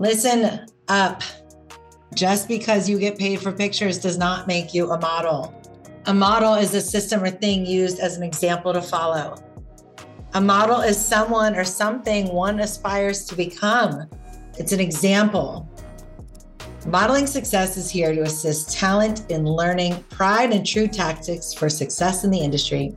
Listen up. Just because you get paid for pictures does not make you a model. A model is a system or thing used as an example to follow. A model is someone or something one aspires to become. It's an example. Modeling Success is here to assist talent in learning pride and true tactics for success in the industry.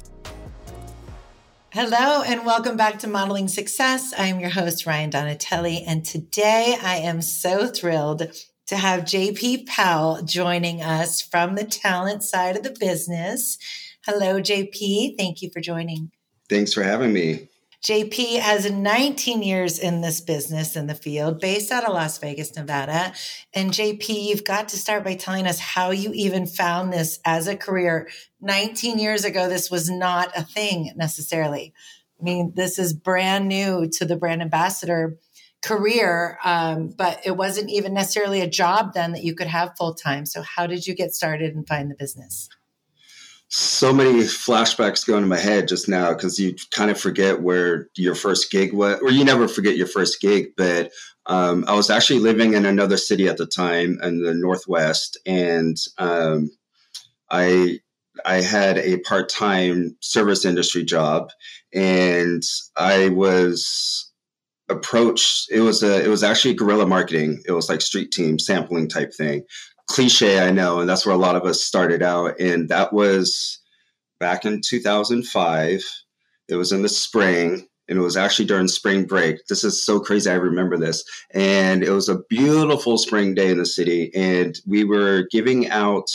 Hello, and welcome back to Modeling Success. I am your host, Rian Donatelli, and today I am so thrilled to have JP Powell joining us from the talent side of the business. Hello, JP. Thank you for joining. Thanks for having me. JP has 19 years in this business in the field, based out of Las Vegas, Nevada. And JP, you've got to start by telling us how you even found this as a career. 19 years ago, this was not a thing necessarily. I mean, this is brand new to the brand ambassador career, um, but it wasn't even necessarily a job then that you could have full time. So, how did you get started and find the business? So many flashbacks going into my head just now because you kind of forget where your first gig was, or you never forget your first gig. But um, I was actually living in another city at the time in the Northwest, and um, I I had a part time service industry job, and I was approached. It was a it was actually guerrilla marketing. It was like street team sampling type thing cliche, I know, and that's where a lot of us started out. And that was back in 2005. It was in the spring, and it was actually during spring break. This is so crazy. I remember this. And it was a beautiful spring day in the city, and we were giving out.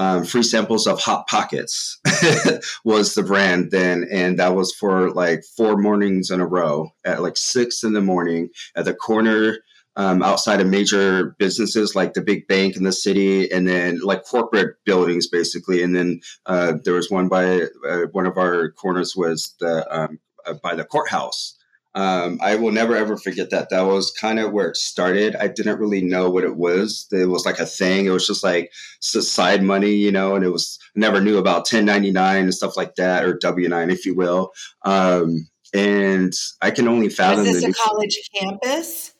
Um, free samples of hot pockets was the brand then and that was for like four mornings in a row at like six in the morning at the corner um, outside of major businesses like the big bank in the city, and then like corporate buildings, basically. And then uh, there was one by uh, one of our corners was the um, uh, by the courthouse. Um, I will never ever forget that. That was kind of where it started. I didn't really know what it was. It was like a thing. It was just like side money, you know, and it was never knew about 1099 and stuff like that, or W 9, if you will. Um, and I can only fathom. Was this a college campus?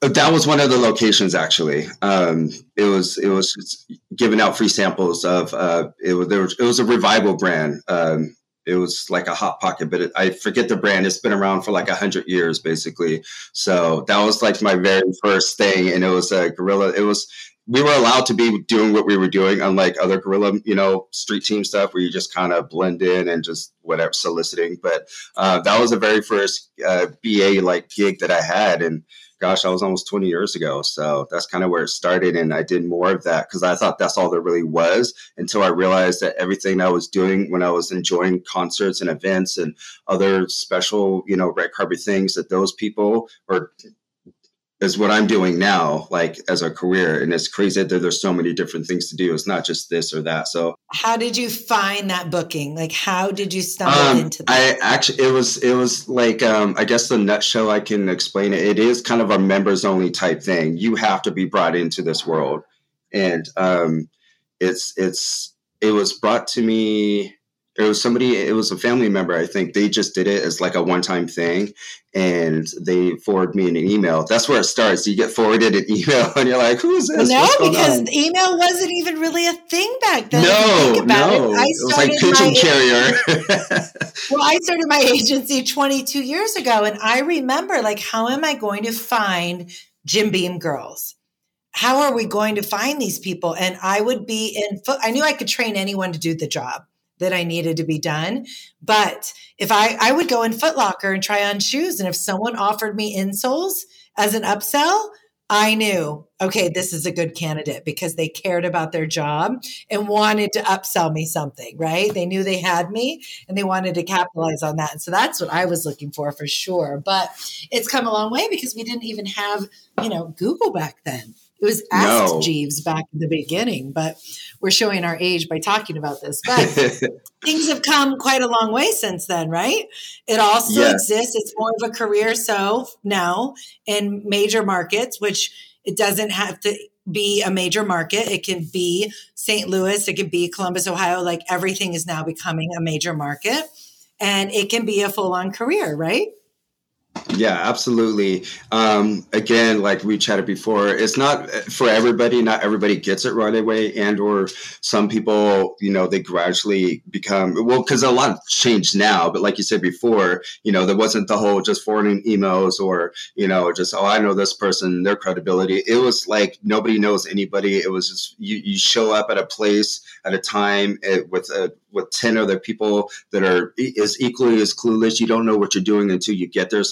That was one of the locations actually. Um, it was it was giving out free samples of uh, it was there was it was a revival brand. Um, it was like a hot pocket, but it, I forget the brand. It's been around for like a hundred years, basically. So that was like my very first thing, and it was a guerrilla. It was we were allowed to be doing what we were doing, unlike other guerrilla, you know, street team stuff where you just kind of blend in and just whatever soliciting. But uh, that was the very first uh, BA like gig that I had, and gosh, that was almost 20 years ago. So that's kind of where it started. And I did more of that because I thought that's all there really was until I realized that everything I was doing when I was enjoying concerts and events and other special, you know, red carpet things that those people or is what I'm doing now, like as a career. And it's crazy that there's so many different things to do. It's not just this or that. So how did you find that booking? Like how did you stumble um, into that? I actually it was it was like um I guess the nutshell I can explain it. It is kind of a members only type thing. You have to be brought into this world. And um it's it's it was brought to me it was somebody it was a family member i think. They just did it as like a one-time thing and they forward me an email. That's where it starts. You get forwarded an email and you're like who's this? No because email wasn't even really a thing back then. No no. It. it was like pigeon carrier. Well i started my agency 22 years ago and i remember like how am i going to find jim beam girls? How are we going to find these people? And i would be in foot i knew i could train anyone to do the job that I needed to be done. But if I, I would go in Footlocker and try on shoes, and if someone offered me insoles as an upsell, I knew, okay, this is a good candidate because they cared about their job and wanted to upsell me something, right? They knew they had me and they wanted to capitalize on that. And so that's what I was looking for for sure. But it's come a long way because we didn't even have, you know, Google back then. It was Ask no. Jeeves back in the beginning, but we're showing our age by talking about this. But things have come quite a long way since then, right? It also yes. exists. It's more of a career so now in major markets, which it doesn't have to be a major market. It can be St. Louis, it can be Columbus, Ohio. Like everything is now becoming a major market. And it can be a full on career, right? Yeah, absolutely. Um, again, like we chatted before, it's not for everybody. Not everybody gets it right away, and or some people, you know, they gradually become well because a lot changed now. But like you said before, you know, there wasn't the whole just forwarding emails or you know just oh I know this person, their credibility. It was like nobody knows anybody. It was just you you show up at a place at a time eh, with a with 10 other people that are as equally as clueless. You don't know what you're doing until you get there.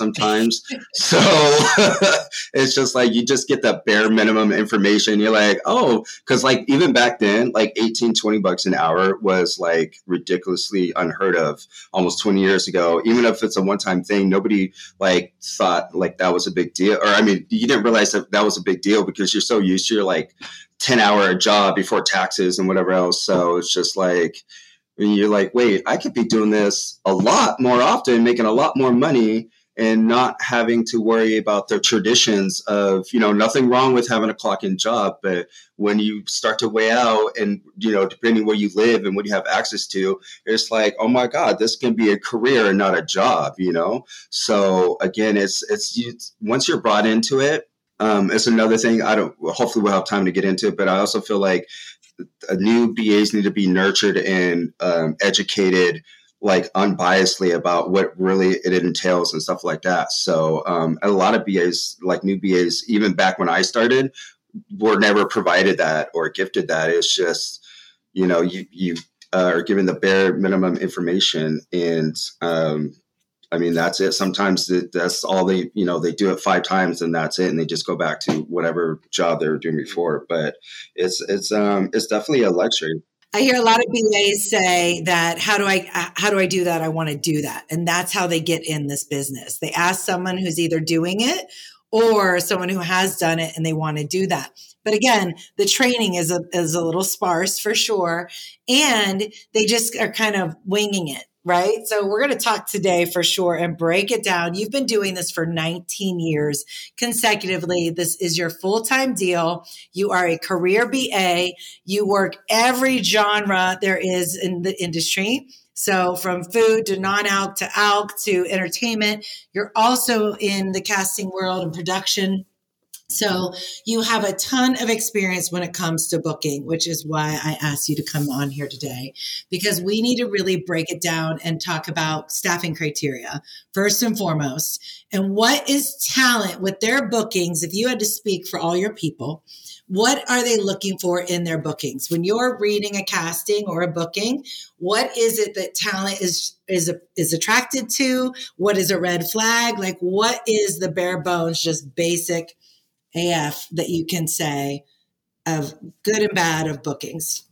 So it's just like you just get the bare minimum information. You're like, oh, because like even back then, like 18, 20 bucks an hour was like ridiculously unheard of almost 20 years ago. Even if it's a one time thing, nobody like thought like that was a big deal. Or I mean, you didn't realize that that was a big deal because you're so used to your like 10 hour job before taxes and whatever else. So it's just like, and you're like, wait, I could be doing this a lot more often, making a lot more money and not having to worry about the traditions of, you know, nothing wrong with having a clock in job. But when you start to weigh out and, you know, depending where you live and what you have access to, it's like, oh my God, this can be a career and not a job, you know? So again, it's, it's, you, once you're brought into it, um, it's another thing. I don't. Hopefully, we'll have time to get into it. But I also feel like new BAs need to be nurtured and um, educated like unbiasedly about what really it entails and stuff like that. So um, a lot of BAs, like new BAs, even back when I started, were never provided that or gifted that. It's just you know you you uh, are given the bare minimum information and um, I mean, that's it. Sometimes that's all they, you know, they do it five times and that's it, and they just go back to whatever job they were doing before. But it's it's um it's definitely a luxury. I hear a lot of BAs say that how do I how do I do that? I want to do that, and that's how they get in this business. They ask someone who's either doing it or someone who has done it and they want to do that. But again, the training is a is a little sparse for sure, and they just are kind of winging it right? So we're going to talk today for sure and break it down. You've been doing this for 19 years consecutively. This is your full time deal. You are a career BA. You work every genre there is in the industry. So from food to non-alc to alc to entertainment, you're also in the casting world and production. So you have a ton of experience when it comes to booking, which is why I asked you to come on here today, because we need to really break it down and talk about staffing criteria first and foremost. And what is talent with their bookings? If you had to speak for all your people, what are they looking for in their bookings? When you're reading a casting or a booking, what is it that talent is is is attracted to? What is a red flag? Like what is the bare bones just basic AF that you can say of good and bad of bookings?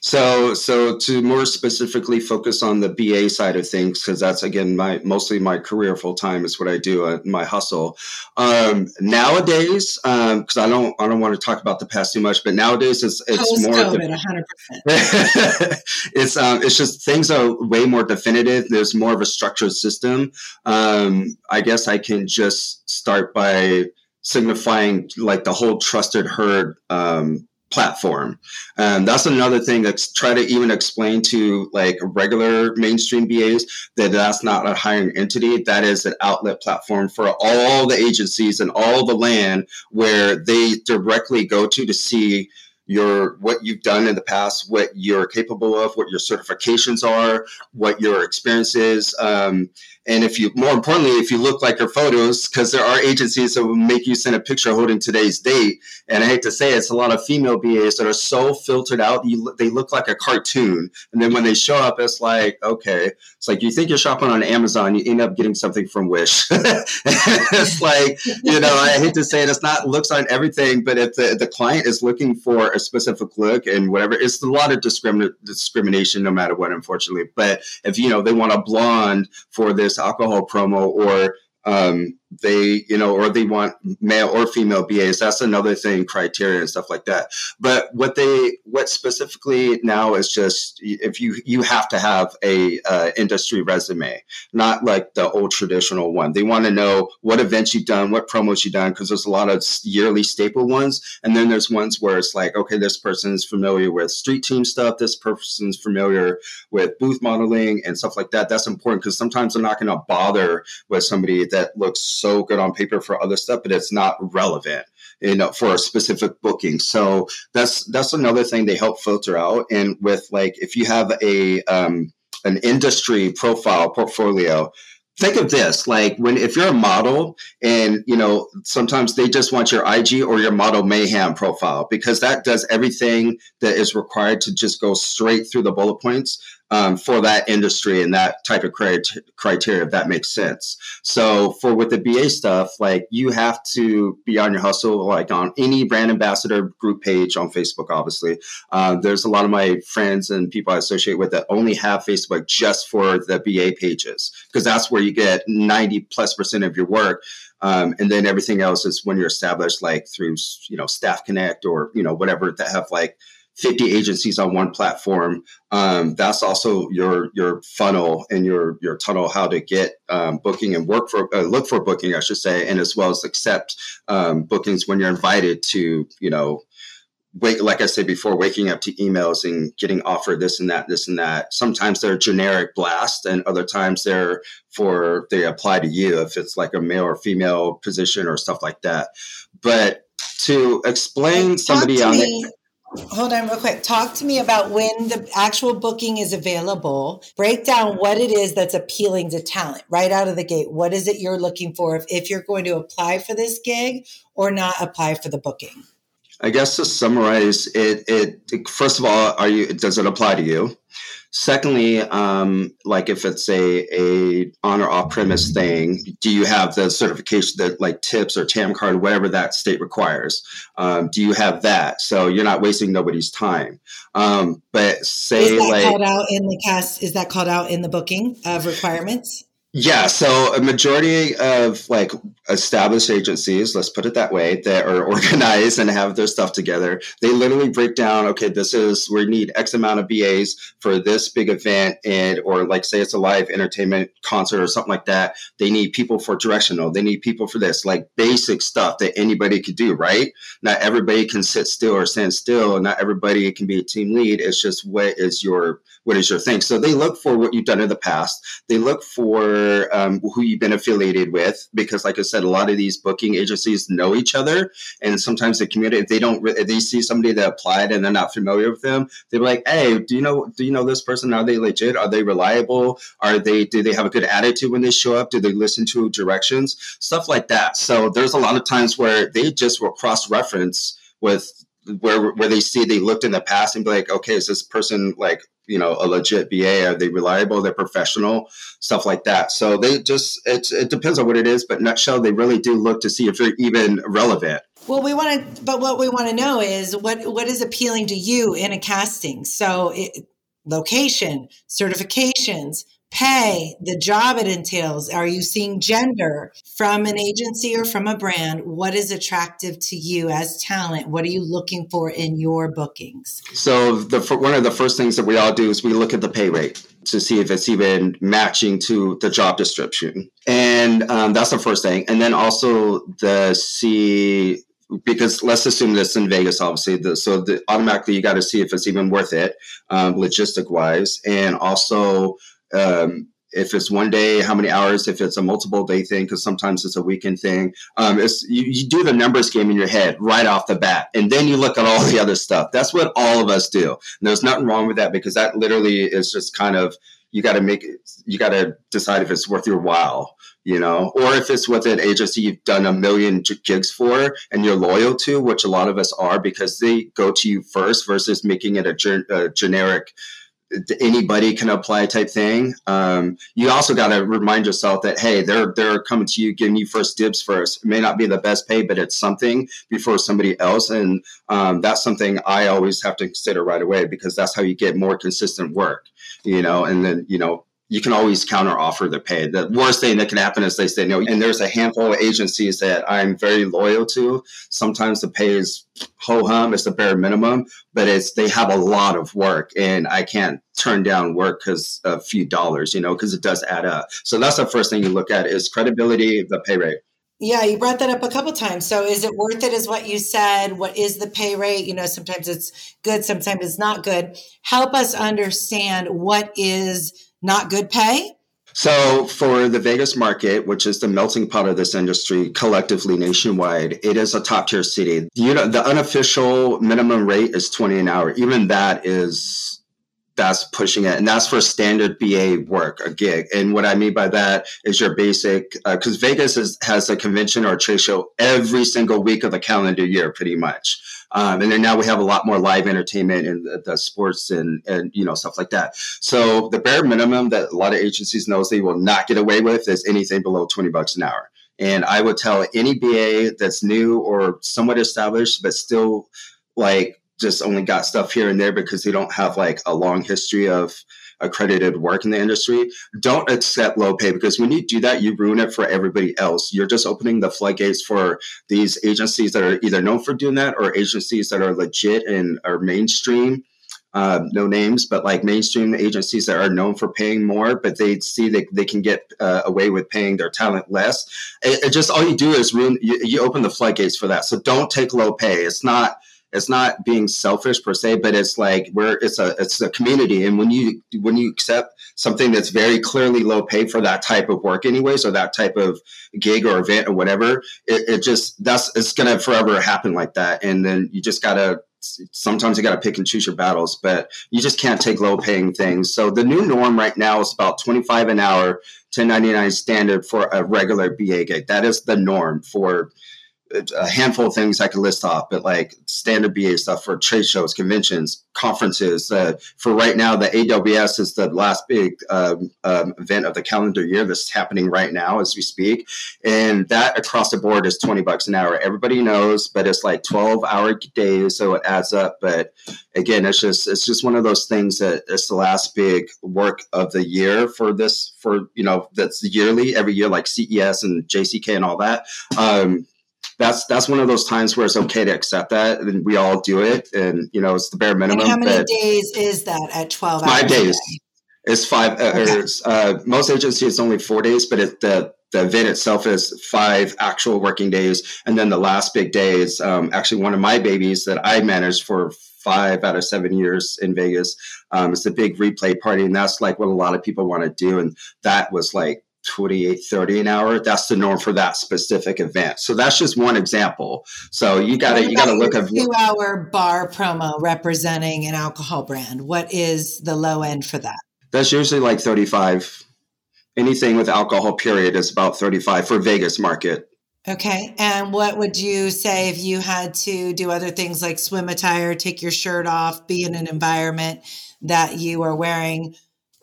So, so to more specifically focus on the BA side of things, because that's again my mostly my career full time is what I do, uh, my hustle. Um, nowadays, because um, I don't I don't want to talk about the past too much, but nowadays it's it's Post more. COVID, hundred percent. It's um it's just things are way more definitive. There's more of a structured system. Um, I guess I can just start by signifying like the whole trusted herd um, platform. And that's another thing that's try to even explain to like regular mainstream BAs that that's not a hiring entity. That is an outlet platform for all the agencies and all the land where they directly go to to see your what you've done in the past, what you're capable of, what your certifications are, what your experience is. Um, and if you, more importantly, if you look like your photos, because there are agencies that will make you send a picture holding today's date. And I hate to say it, it's a lot of female BAs that are so filtered out, you, they look like a cartoon. And then when they show up, it's like, okay, it's like you think you're shopping on Amazon, you end up getting something from Wish. it's like, you know, I hate to say it, it's not looks on everything, but if the, the client is looking for a specific look and whatever, it's a lot of discrimin- discrimination no matter what, unfortunately. But if, you know, they want a blonde for this alcohol promo or um, they you know or they want male or female BAs. That's another thing, criteria and stuff like that. But what they what specifically now is just if you you have to have a uh, industry resume, not like the old traditional one. They want to know what events you've done, what promos you've done, because there's a lot of yearly staple ones, and then there's ones where it's like, okay, this person is familiar with street team stuff, this person's familiar with booth modeling and stuff like that. That's important because sometimes they're not going to bother with somebody that looks so good on paper for other stuff, but it's not relevant you know for a specific booking. So that's that's another thing they help filter out. And with like if you have a um, an industry profile portfolio think of this like when if you're a model and you know sometimes they just want your ig or your model mayhem profile because that does everything that is required to just go straight through the bullet points um, for that industry and that type of criteria, if that makes sense. So for with the BA stuff, like you have to be on your hustle, like on any brand ambassador group page on Facebook, obviously. Uh, there's a lot of my friends and people I associate with that only have Facebook just for the BA pages, because that's where you get 90 plus percent of your work. Um, and then everything else is when you're established, like through, you know, Staff Connect or, you know, whatever that have like 50 agencies on one platform. Um, that's also your your funnel and your your tunnel how to get um, booking and work for uh, look for booking, I should say, and as well as accept um, bookings when you're invited to you know. Wake, like I said before, waking up to emails and getting offered this and that, this and that. Sometimes they're generic blast, and other times they're for they apply to you if it's like a male or female position or stuff like that. But to explain somebody on it Hold on real quick. Talk to me about when the actual booking is available. Break down what it is that's appealing to talent right out of the gate. What is it you're looking for if, if you're going to apply for this gig or not apply for the booking? I guess to summarize it, it first of all, are you does it apply to you? Secondly, um, like if it's a a on or off premise thing, do you have the certification that like tips or TAM card, whatever that state requires? Um, do you have that? So you're not wasting nobody's time. Um, but say is that like called out in the cast, is that called out in the booking of requirements? Yeah, so a majority of like established agencies, let's put it that way, that are organized and have their stuff together, they literally break down, okay, this is we need X amount of BAs for this big event and or like say it's a live entertainment concert or something like that. They need people for directional, they need people for this, like basic stuff that anybody could do, right? Not everybody can sit still or stand still, not everybody can be a team lead. It's just what is your what is your thing. So they look for what you've done in the past. They look for um, who you've been affiliated with, because, like I said, a lot of these booking agencies know each other, and sometimes the community, if they don't, if they see somebody that applied and they're not familiar with them, they're like, "Hey, do you know, do you know this person? Are they legit? Are they reliable? Are they, do they have a good attitude when they show up? Do they listen to directions? Stuff like that." So there's a lot of times where they just will cross reference with where where they see they looked in the past and be like, okay, is this person like you know a legit BA? Are they reliable? They're professional, stuff like that. So they just it's it depends on what it is, but nutshell, they really do look to see if you're even relevant. Well, we want to, but what we want to know is what what is appealing to you in a casting. So, it, location, certifications, pay, the job it entails. Are you seeing gender from an agency or from a brand? What is attractive to you as talent? What are you looking for in your bookings? So, the one of the first things that we all do is we look at the pay rate to see if it's even matching to the job description, and um, that's the first thing. And then also the see because let's assume this in Vegas, obviously. The, so the, automatically, you got to see if it's even worth it, um, logistic wise, and also um, if it's one day, how many hours? If it's a multiple day thing, because sometimes it's a weekend thing. Um, it's you, you, do the numbers game in your head right off the bat, and then you look at all the other stuff. That's what all of us do. And there's nothing wrong with that because that literally is just kind of you got to make it. You got to decide if it's worth your while, you know, or if it's with an agency you've done a million gigs for and you're loyal to, which a lot of us are because they go to you first versus making it a, a generic anybody can apply type thing. Um, you also got to remind yourself that hey, they're they're coming to you, giving you first dibs first. It may not be the best pay, but it's something before somebody else, and um, that's something I always have to consider right away because that's how you get more consistent work. You know, and then you know you can always counter offer the pay. The worst thing that can happen is they say no. And there's a handful of agencies that I'm very loyal to. Sometimes the pay is ho hum, it's the bare minimum, but it's they have a lot of work, and I can't turn down work because a few dollars, you know, because it does add up. So that's the first thing you look at is credibility, the pay rate. Yeah, you brought that up a couple times. So is it worth it is what you said? What is the pay rate? You know, sometimes it's good, sometimes it's not good. Help us understand what is not good pay. So, for the Vegas market, which is the melting pot of this industry collectively nationwide, it is a top tier city. You know, the unofficial minimum rate is 20 an hour. Even that is that's pushing it and that's for standard ba work a gig and what i mean by that is your basic because uh, vegas is, has a convention or a trade show every single week of the calendar year pretty much um, and then now we have a lot more live entertainment and the, the, sports and, and you know stuff like that. So the bare minimum that a lot of agencies knows they will not get away with is anything below 20 bucks an hour. And i would tell any ba that's new or somewhat established but still like just only got stuff here and there because they don't have like a long history of accredited work in the industry. Don't accept low pay because when you do that, you ruin it for everybody else. You're just opening the floodgates for these agencies that are either known for doing that or agencies that are legit and are mainstream. Uh, no names, but like mainstream agencies that are known for paying more, but they see that they can get uh, away with paying their talent less. It, it, just all you do is ruin. You, you open the floodgates for that. So don't take low pay. It's not it's not being selfish per se, but it's like we're it's a it's a community, and when you when you accept something that's very clearly low pay for that type of work, anyways, or that type of gig or event or whatever, it, it just that's it's gonna forever happen like that, and then you just gotta sometimes you got to pick and choose your battles, but you just can't take low paying things. So the new norm right now is about 25 an hour, 1099 standard for a regular BA gig. That is the norm for a handful of things I could list off, but like standard BA stuff for trade shows, conventions, conferences. Uh, for right now, the AWS is the last big um, um, event of the calendar year that's happening right now as we speak, and that across the board is twenty bucks an hour. Everybody knows, but it's like twelve hour days, so it adds up. But again, it's just it's just one of those things that it's the last big work of the year for this for you know that's yearly every year like CES and JCK and all that. Um, that's that's one of those times where it's okay to accept that, and we all do it, and you know it's the bare minimum. And how many days is that at twelve? Five days. It's five. Uh, okay. uh, most agencies it's only four days, but it, the the event itself is five actual working days, and then the last big day is um, actually one of my babies that I managed for five out of seven years in Vegas. Um, it's a big re:Play party, and that's like what a lot of people want to do, and that was like 28 30 an hour that's the norm for that specific event. So that's just one example. So you got to you got to look at two hour bar promo representing an alcohol brand. What is the low end for that? That's usually like 35 anything with alcohol period is about 35 for vegas market. Okay and what would you say if you had to do other things like swim attire take your shirt off be in an environment that you are wearing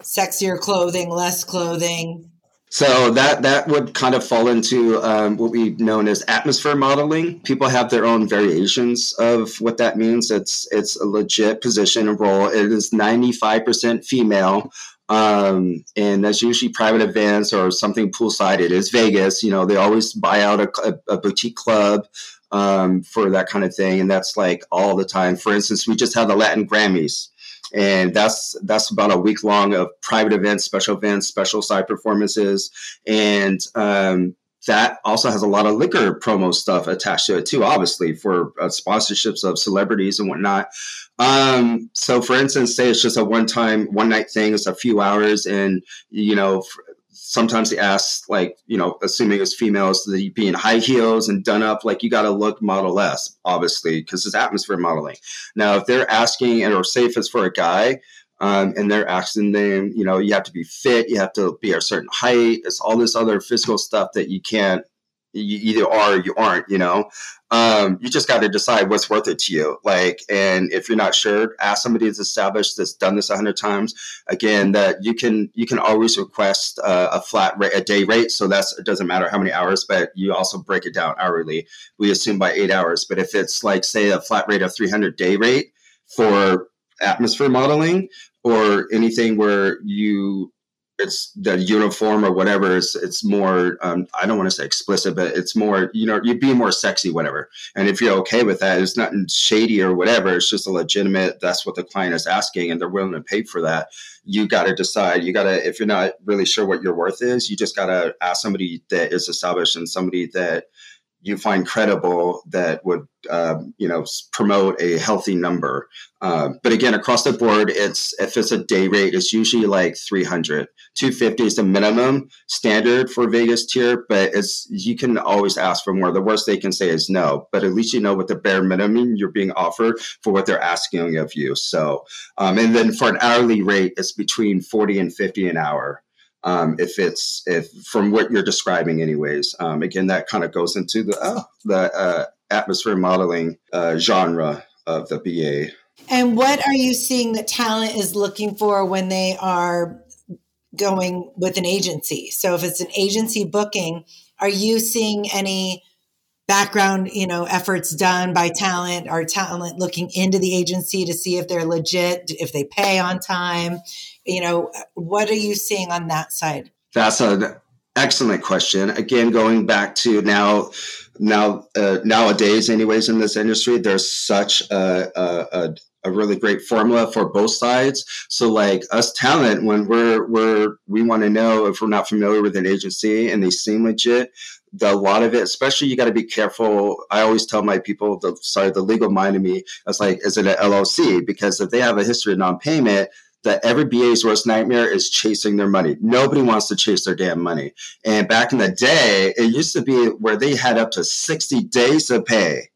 sexier clothing less clothing so that that would kind of fall into um, what we known as atmosphere modeling. People have their own variations of what that means. It's it's a legit position and role. It is ninety five percent female, um, and that's usually private events or something poolside. It is Vegas. You know, they always buy out a, a, boutique club um, for that kind of thing, and that's like all the time. For instance, we just had the Latin Grammys and that's that's about a week long of private events, special events, special side performances, and um, that also has a lot of liquor promo stuff attached to it too, obviously for uh, sponsorships of celebrities and whatnot. Um, so, for instance, say it's just a one-time, one-night thing, it's a few hours, and you know, sometimes they ask, like, you know, assuming it's females, that you be in high heels and done up, like you got to look Model S, obviously, because it's atmosphere modeling. Now, if they're asking, and or say if it's for a guy, um, and they're asking them, you know, you have to be fit, you have to be a certain height, it's all this other physical stuff that you can't you either are or you aren't you know? Um, you just got to decide what's worth it to you. Like and if you're not sure ask somebody that's established that's done this a hundred times. Again that you can you can always request uh, a flat rate a day rate. So that's it doesn't matter how many hours but you also break it down hourly. We assume by eight hours. But if it's like say a flat rate of 300 day rate for atmosphere modeling or anything where you it's the uniform or whatever it's, it's more um, i don't want to say explicit but it's more you know you'd be more sexy whatever. And if you're okay with that it's nothing shady or whatever it's just a legitimate that's what the client is asking and they're willing to pay for that. You got to decide you got to if you're not really sure what your worth is you just got to ask somebody that is established and somebody that you find credible that would um, you know promote a healthy number. Uh, but again across the board it's if it's a day rate it's usually like 300 250 is the minimum standard for vegas tier but it's you can always ask for more. The worst they can say is no but at least you know what the bare minimum you're being offered for what they're asking of you. So um, and then for an hourly rate it's between 40 and 50 an hour um, if it's if from what you're describing anyways um, again that kind of goes into the uh, the uh, atmosphere modeling uh, genre of the ba and what are you seeing that talent is looking for when they are going with an agency? So if it's an agency booking are you seeing any background you know efforts done by talent are talent looking into the agency to see if they're legit if they pay on time. You know what are you seeing on that side? That's an excellent question. Again going back to now now uh, nowadays anyways in this industry there's such a, a, a really great formula for both sides. So like us talent, when we're we're we want to know if we're not familiar with an agency and they seem legit, the, a lot of it, especially you got to be careful. I always tell my people, the, sorry, the legal mind of me, it's like, is it an LLC? Because if they have a history of non-payment, that every BA's worst nightmare is chasing their money. Nobody wants to chase their damn money. And back in the day, it used to be where they had up to 60 days to pay.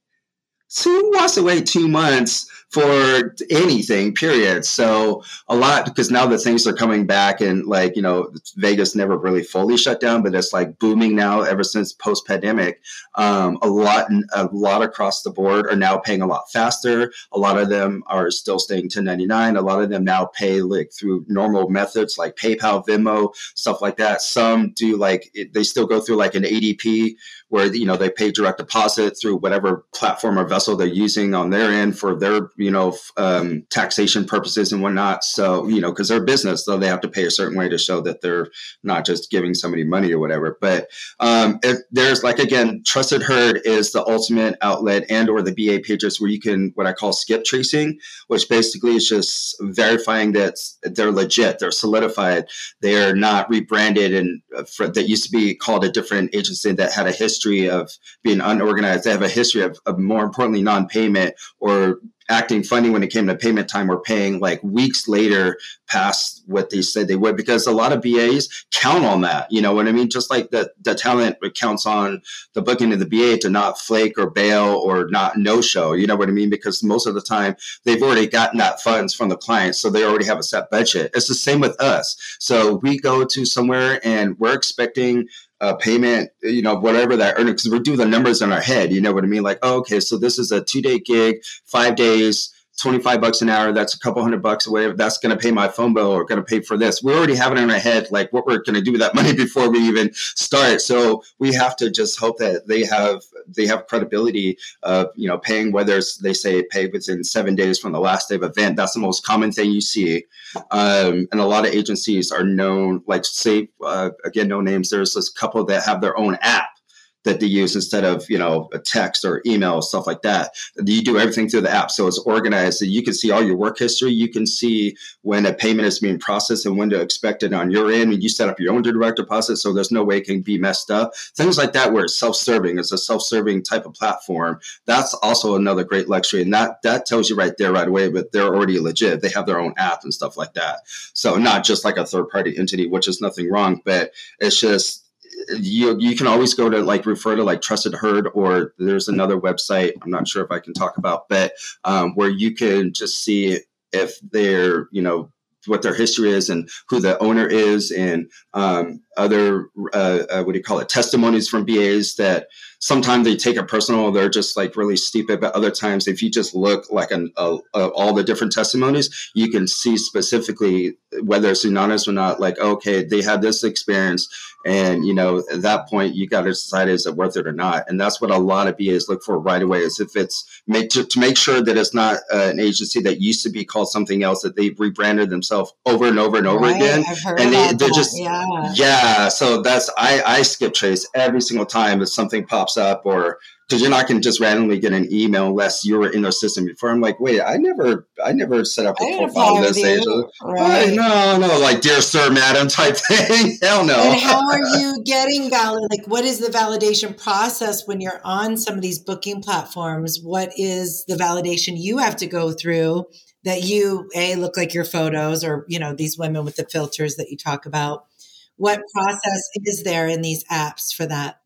So who wants to wait two months for anything, period. So a lot because now that things are coming back and like, you know, Vegas never really fully shut down, but it's like booming now ever since post pandemic. Um, a lot, a lot across the board are now paying a lot faster. A lot of them are still staying 1099. A lot of them now pay like through normal methods like PayPal, Venmo, stuff like that. Some do like, they still go through like an ADP where, you know, they pay direct deposit through whatever platform or vessel they're using on their end for their you know um, taxation purposes and whatnot. So you know because they're business, so they have to pay a certain way to show that they're not just giving somebody money or whatever. But um, if there's like again, Trusted Herd is the ultimate outlet and or the BA pages where you can what I call skip tracing, which basically is just verifying that they're legit, they're solidified, they are not rebranded and uh, that used to be called a different agency that had a history of being unorganized. They have a history of, of more importantly non-payment or acting funny when it came to payment time or paying like weeks later past what they said they would because a lot of BAs count on that. You know what I mean? Just like the, the talent counts on the booking of the BA to not flake or bail or not no show. You know what I mean? Because most of the time they've already gotten that funds from the client. So they already have a set budget. It's the same with us. So we go to somewhere and we're expecting uh, payment, you know, whatever that earning, because we do the numbers in our head. You know what I mean? Like, oh, okay, so this is a two day gig, five days, 25 bucks an hour, that's a couple hundred bucks away. that's going to pay my phone bill or going to pay for this. We already have it in our head, like what we're going to do with that money before we even start. So we have to just hope that they have, they have credibility of, you know, paying whether they say pay within seven days from the last day of event. That's the most common thing you see. Um, and a lot of agencies are known, like say, uh, again, no names. There's this couple that have their own app that they use instead of you know a text or email stuff like that. You do everything through the app so it's organized so you can see all your work history. You can see when a payment is being processed and when to expect it on your end. And you set up your own direct deposit so there's no way it can be messed up. Things like that where it's self-serving it's a self-serving type of platform that's also another great luxury and that that tells you right there right away but they're already legit. They have their own app and stuff like that. So not just like a third party entity which is nothing wrong but it's just you you can always go to like refer to like trusted herd or there's another website i'm not sure if i can talk about but um, where you can just see if they're you know what their history is and who the owner is and um, other uh, uh, what do you call it testimonies from BAs that sometimes they take it personal they're just like really stupid but other times if you just look like an, uh, all the different testimonies you can see specifically whether it's anonymous or not, like, okay, they had this experience. And, you know, at that point, you got to decide is it worth it or not. And that's what a lot of BAs look for right away is if it's make to, to make sure that it's not uh, an agency that used to be called something else, that they've rebranded themselves over and over and over right. again. and they, they're that. just, yeah. yeah. So that's, I, I skip trace every single time if something pops up or because you're not going to just randomly get an email unless you were in their system before. I'm like, wait, I never, I never set up a profile of this agent. Right. No, no, like dear sir, madam type thing. Hell no. And how are you getting valid? Like, what is the validation process when you're on some of these booking platforms? What is the validation you have to go through that you a look like your photos or you know these women with the filters that you talk about? What process is there in these apps for that?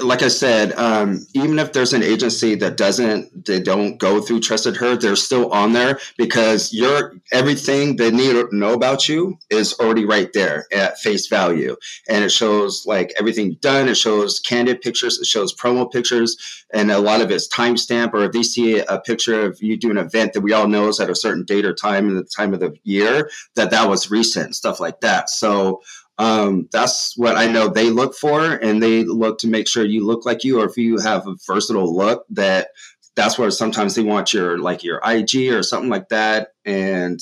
Like I said, um, even if there's an agency that doesn't, they don't go through Trusted Herd, they're still on there because your everything they need to know about you is already right there at face value, and it shows like everything done. It shows candid pictures, it shows promo pictures, and a lot of it's timestamp. Or if they see a picture of you doing an event that we all know is at a certain date or time in the time of the year, that that was recent, stuff like that. So um, that's what I know they look for, and they look to make sure you look like you, or if you have a versatile look, that that's where sometimes they want your like your IG or something like that, and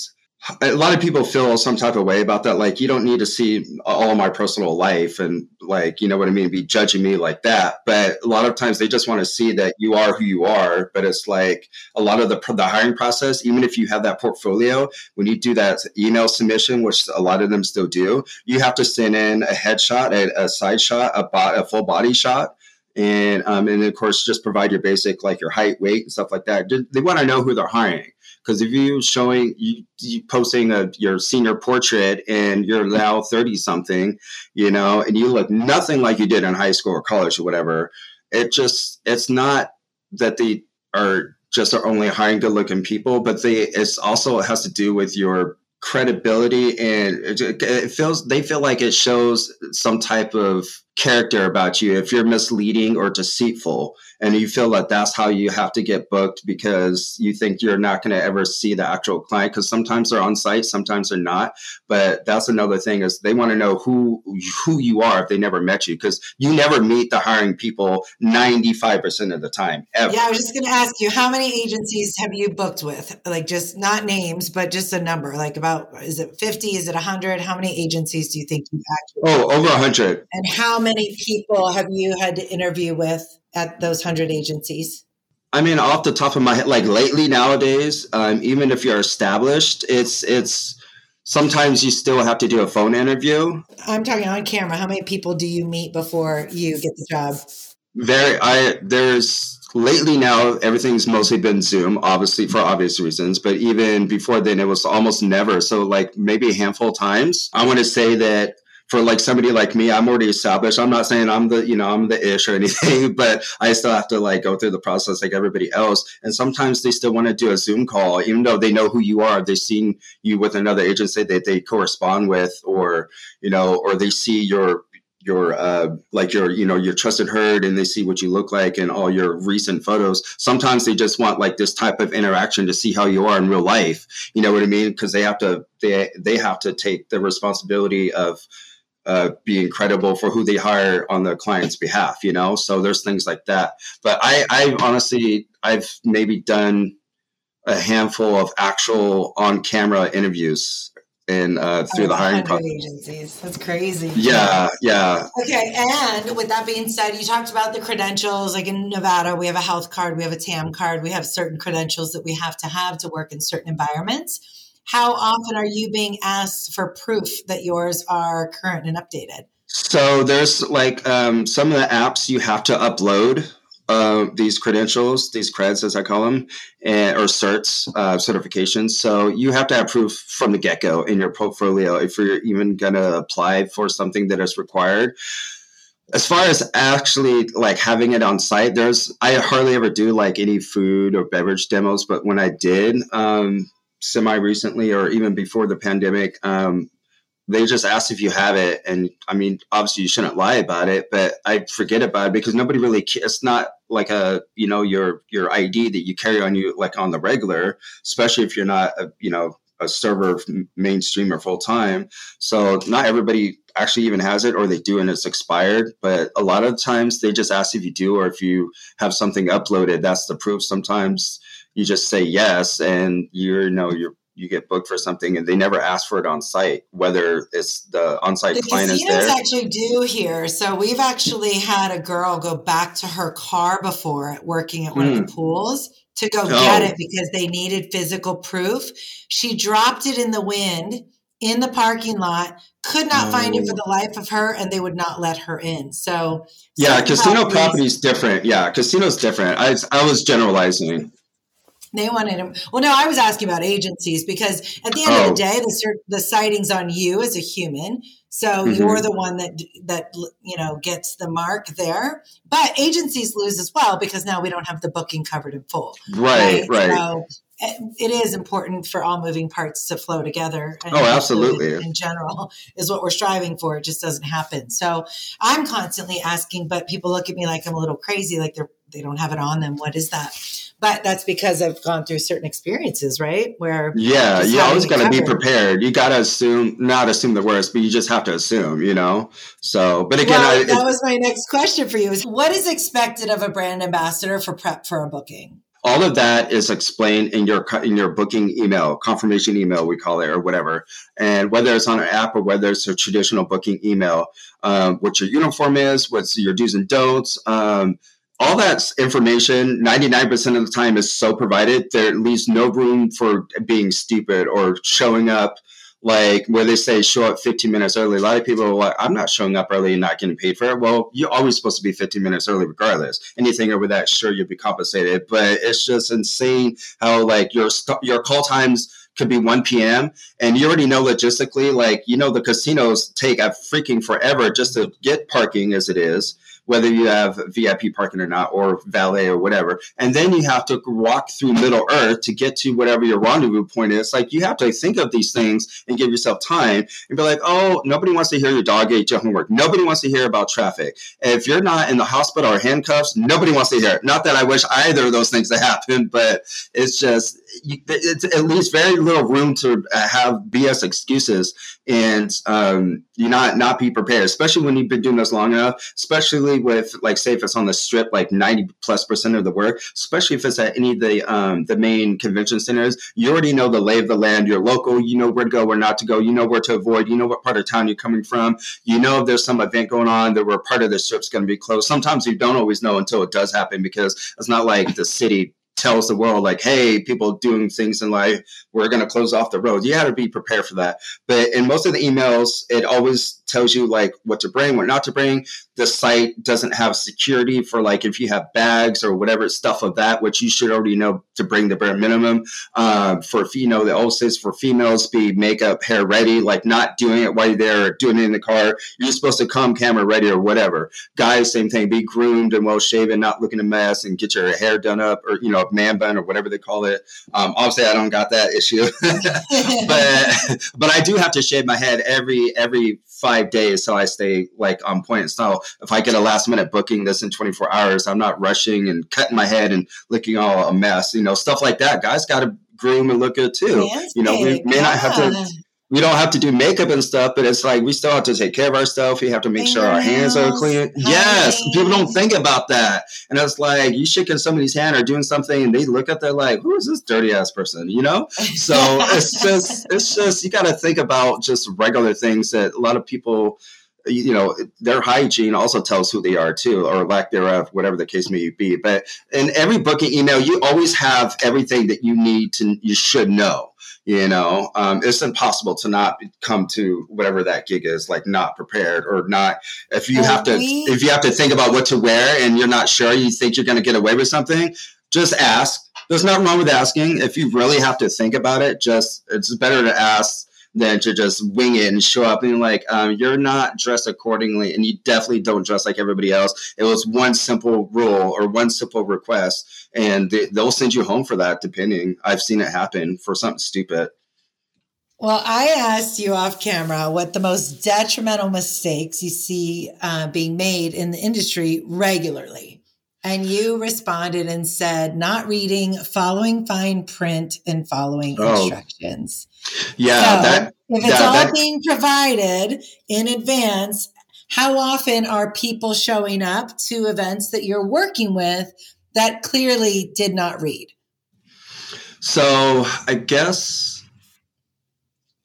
a lot of people feel some type of way about that. Like, you don't need to see all my personal life and, like, you know what I mean, be judging me like that. But a lot of times they just want to see that you are who you are. But it's like a lot of the, the hiring process, even if you have that portfolio, when you do that email submission, which a lot of them still do, you have to send in a headshot, a, a side shot, a, bo- a full body shot and um, and of course just provide your basic like your height, weight, and stuff like that. They want to know who they're hiring. Because if you showing you, you posting a, your senior portrait and you're now thirty something, you know, and you look nothing like you did in high school or college or whatever, it just it's not that they are just are only hiring good looking people, but they it's also it has to do with your credibility and it, it feels they feel like it shows some type of character about you if you're misleading or deceitful. And you feel that that's how you have to get booked because you think you're not going to ever see the actual client because sometimes they're on site sometimes they're not. But that's another thing is they want to know who who you are if they never met you because you never meet the hiring people 95% of the time ever. yeah i was just going to ask you how many agencies have you booked with? Like just not names but just a number like about is it 50 is it 100 how many agencies do you think you've actually oh over 100 and how many people have you had to interview with at those 100 agencies? I mean, off the top of my head, like lately nowadays, um, even if you're established, it's it's sometimes you still have to do a phone interview. I'm talking on camera. How many people do you meet before you get the job? Very. I there's lately now everything's mostly been Zoom, obviously for obvious reasons. But even before then, it was almost never. So like maybe a handful of times. I want to say that for like somebody like me, I'm already established. I'm not saying I'm the, you know, I'm the ish or anything, but I still have to like go through the process like everybody else. And sometimes they still want to do a Zoom call, even though they know who you are. They've seen you with another agency that they correspond with, or, you know, or they see your, your uh, like your you know your trusted herd and they see what you look like and all your recent photos sometimes they just want like this type of interaction to see how you are in real life you know what i mean because they have to they they have to take the responsibility of uh, being credible for who they hire on the client's behalf, you know? So there's things like that. But I, I honestly, I've maybe done a handful of actual on camera interviews in uh, through the hiring process. Agencies. That's crazy. Yeah, yeah. Okay, and with that being said, you talked about the credentials. Like in Nevada, we have a health card, we have a TAM card, we have certain credentials that we have to have to work in certain environments how often are you being asked for proof that yours are current and updated? So there's like um, some of the apps you have to upload uh, these credentials, these creds as I call them, and, or certs, uh, certifications. So you have to have proof from the get go in your portfolio if you're even going to apply for something that is required. As far as actually like having it on site, there's I hardly ever do like any food or beverage demos, but when I did, um, semi recently or even before the pandemic, um, they just asked if you have it. And I mean, obviously you shouldn't lie about it, but I forget about it because nobody really, it's not like a, you know, your, your ID that you carry on you, like on the regular, especially if you're not, a, you know, a server mainstream or full time. So not everybody actually even has it or they do and it's expired. But a lot of times they just ask if you do or if you have something uploaded. That's the proof. Sometimes you just say yes and you're you know you're you get booked for something and they never ask for it on site, whether it's the on site client is there. actually do here. So we've actually had a girl go back to her car before working at one mm. of the hmm. pools to go oh. get it because they needed physical proof. She dropped it in the wind in the parking lot, could not oh. find it for the life of her, and they would not let her in. So, yeah, casino property is different. Yeah, casino's different. I, I was generalizing. They wanted him. Well, no, I was asking about agencies because at the end oh. of the oh. day, the the sighting's on you as a human. So mm-hmm. you're the one that that you know gets the mark there. But agencies lose as well because now we don't have the booking covered in full. Right, right. right. So it is important for all moving parts to flow together. oh, absolutely. In, in, general, is what we're striving for. It just doesn't happen. So I'm constantly asking, but people look at me like I'm a little crazy, like they're they don't have it on them. What is that? But that's because I've gone through certain experiences, right? Where yeah, you always got to be prepared. You got to assume, not assume the worst, but you just have to assume, you know. So, but again, well, I, that was my next question for you: is what is expected of a brand ambassador for prep for a booking? All of that is explained in your in your booking email confirmation email we call it or whatever. And whether it's on an app or whether it's a traditional booking email um, what your uniform is what's your do's and don'ts um, all that information 99% of the time is so provided there leaves no room for being stupid or showing up like where they say show up 15 minutes early. A lot of people are like, I'm not showing up early and not getting paid for it. Well, you're always supposed to be 15 minutes early regardless. Anything over that, sure, you'll be compensated. But it's just insane how like your your call times could be 1 p.m. and you already know logistically, like you know the casinos take a freaking forever just to get parking as it is whether you have VIP parking or not, or valet or whatever. And then you have to walk through Middle Earth to get to whatever your rendezvous point is. Like you have to think of these things and give yourself time and be like, oh, nobody wants to hear your dog ate your homework. Nobody wants to hear about traffic. If you're not in the hospital or handcuffs, nobody wants to hear it. Not that I wish either of those things to happen, but it's just it's at least very little room to have BS excuses and um, you not not be prepared, especially when you've been doing this long enough. Especially with like, say, if it's on the strip, like ninety plus percent of the work. Especially if it's at any of the um, the main convention centers, you already know the lay of the land. You're local. You know where to go, where not to go. You know where to avoid. You know what part of town you're coming from. You know if there's some event going on that where part of the strip's going to be closed. Sometimes you don't always know until it does happen because it's not like the city tells the world like hey people doing things in life we're going to close off the road you have to be prepared for that but in most of the emails it always tells you like what to bring what not to bring the site doesn't have security for like if you have bags or whatever stuff of that, which you should already know to bring the bare minimum. Uh, for you know, the old says for females, be makeup, hair ready, like not doing it while you're there, doing it in the car. You're supposed to come camera ready or whatever. Guys, same thing. Be groomed and well shaven, not looking a mess, and get your hair done up or you know, a man bun or whatever they call it. Um, obviously, I don't got that issue, but but I do have to shave my head every every five days so I stay like on point. So if I get a last minute booking this in 24 hours, I'm not rushing and cutting my head and looking all a mess. You know, stuff like that. Guys got to groom and look good too. you know, we may yeah. not have to we don't have to do makeup and stuff, but it's like we still have to take care of our stuff. We have to make sure our hands are clean. Yes, people don't think about that, and it's like you shaking somebody's hand or doing something, and they look at that like, "Who is this dirty ass person?" You know. So it's just, it's just you got to think about just regular things that a lot of people you know their hygiene also tells who they are too or lack thereof whatever the case may be. But in every booking email you always have everything that you need to you should know you know? Um, it's impossible to not come to whatever that gig is like not prepared or not if you have to we, if you have to think about what to wear and you're not sure you think you're going to get away with something just ask. There's nothing wrong with asking. If you really have to think about it just it's better to ask than to just wing it and show up and like um, you're not dressed accordingly and you definitely don't dress like everybody else it was one simple rule or one simple request and they, they'll send you home for that depending i've seen it happen for something stupid well, I asked you off camera what the most detrimental mistakes you see uh, being made in the industry regularly. And you responded and said, not reading, following fine print, and following oh. instructions. Yeah. So that, if it's all that, being provided in advance, how often are people showing up to events that you're working with that clearly did not read? So I guess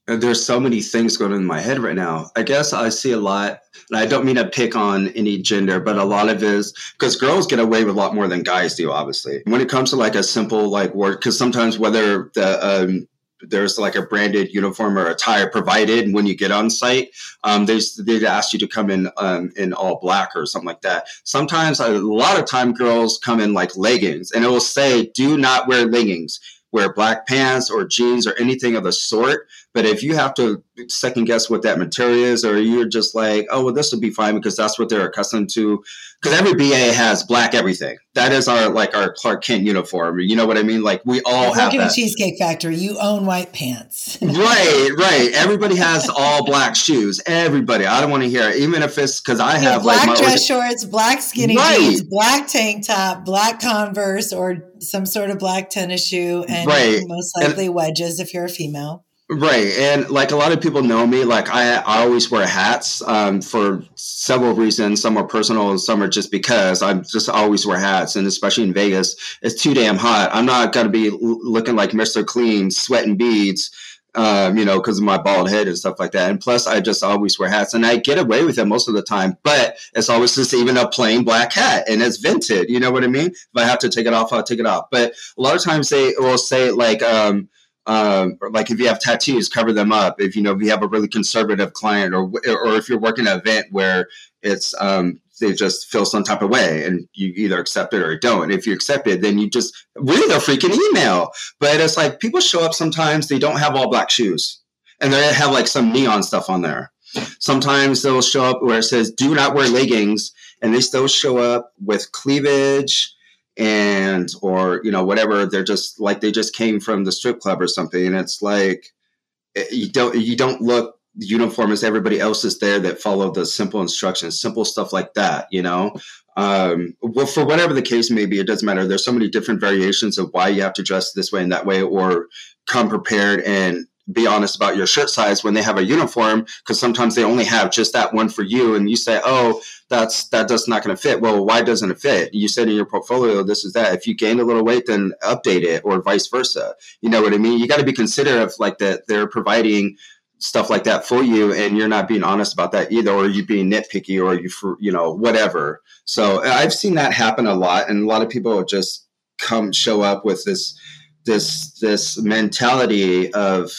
there's so many things going on in my head right now. I guess I see a lot and I don't mean to pick on any gender, but a lot of it is because girls get away with a lot more than guys do, obviously. When it comes to like a simple like word, because sometimes whether the um, there's like a branded uniform or attire provided when you get on site. Um, they they'd ask you to come in um, in all black or something like that. Sometimes a lot of time girls come in like leggings, and it will say, "Do not wear leggings." Wear black pants or jeans or anything of the sort. But if you have to second guess what that material is, or you're just like, oh, well, this will be fine because that's what they're accustomed to. Because every BA has black everything. That is our like our Clark Kent uniform. You know what I mean? Like we all have that. Cheesecake Factory, you own white pants. right, right. Everybody has all black shoes. Everybody. I don't want to hear it, even if it's because I have black like dress shorts, black skinny right. jeans, black tank top, black Converse, or some sort of black tennis shoe, and right. most likely and, wedges if you're a female. Right. And like a lot of people know me, like I, I always wear hats um, for several reasons. Some are personal and some are just because I just always wear hats. And especially in Vegas, it's too damn hot. I'm not to be looking like Mr. Clean, sweating beads, um, you know, because of my bald head and stuff like that. And plus, I just always wear hats and I get away with it most of the time. But it's always just even a plain black hat and it's vented. You know what I mean? If I have to take it off, I'll take it off. But a lot of times they will say, like, um, um, like if you have tattoos, cover them up. If you know if you have a really conservative client, or or if you're working an event where it's um, they just feel some type of way, and you either accept it or don't. If you accept it, then you just read a freaking email. But it's like people show up sometimes they don't have all black shoes, and they have like some neon stuff on there. Sometimes they'll show up where it says "Do not wear leggings," and they still show up with cleavage and or you know whatever they're just like they just came from the strip club or something and it's like eh, you don't you don't look uniform as everybody else is there that follow the simple instructions simple stuff like that you know? Um, well for whatever the case may be it doesn't matter there's so many different variations of why you have to dress this way and that way or come prepared and be honest about your shirt size when they have a uniform because sometimes they only have just that one for you and you say oh that's that does not going to fit. Well why doesn't it fit? You said in your portfolio this is that. If you gain a little weight then update it or vice versa. You know what i mean? You got to be considerate of like that they're providing stuff like that for you and you're not being honest about that either or you being nitpicky or you for you know whatever. So i've seen that happen a lot and a lot of people just come show up with this this this mentality of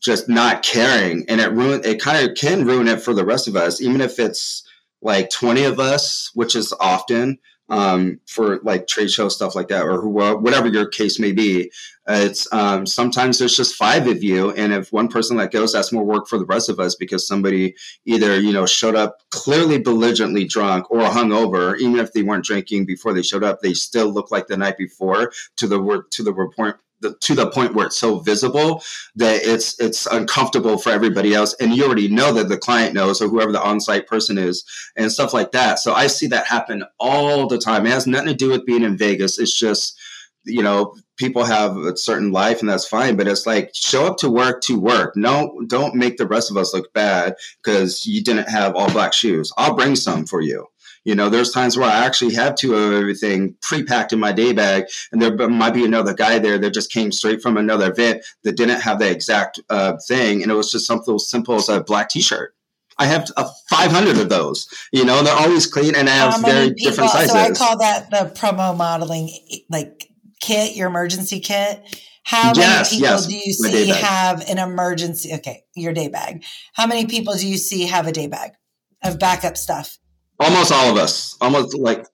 just not caring and it ruin it kind of can ruin it for the rest of us even if it's like 20 of us which is often um, for like trade show stuff like that or whatever your case may be it's um, sometimes there's just five of you and if one person that goes that's more work for the rest of us because somebody either you know showed up clearly belligerently drunk or hungover even if they weren't drinking before they showed up they still look like the night before to the work to the report to the point where it's so visible that it's it's uncomfortable for everybody else. And you already know that the client knows or whoever the on-site person is and stuff like that. So i see that happen all the time. It has nothing to do with being in vegas. It's just you know people have a certain life and that's fine but it's like show up to work to work. No don't make the rest of us look bad because you didn't have all black shoes. I'll bring some for you you know, there's times where I actually have two of everything pre-packed in my day bag, and there might be another guy there that just came straight from another event that didn't have the exact uh, thing, and it was just something as simple as a black T-shirt. I have uh, 500 of those. You know, they're always clean and I have very people, different sizes. So I call that the promo modeling, like kit, your emergency kit. How yes, many people yes, do you see have an emergency? Okay, your day bag. How many people do you see have a day bag of backup stuff? Almost all of us, almost like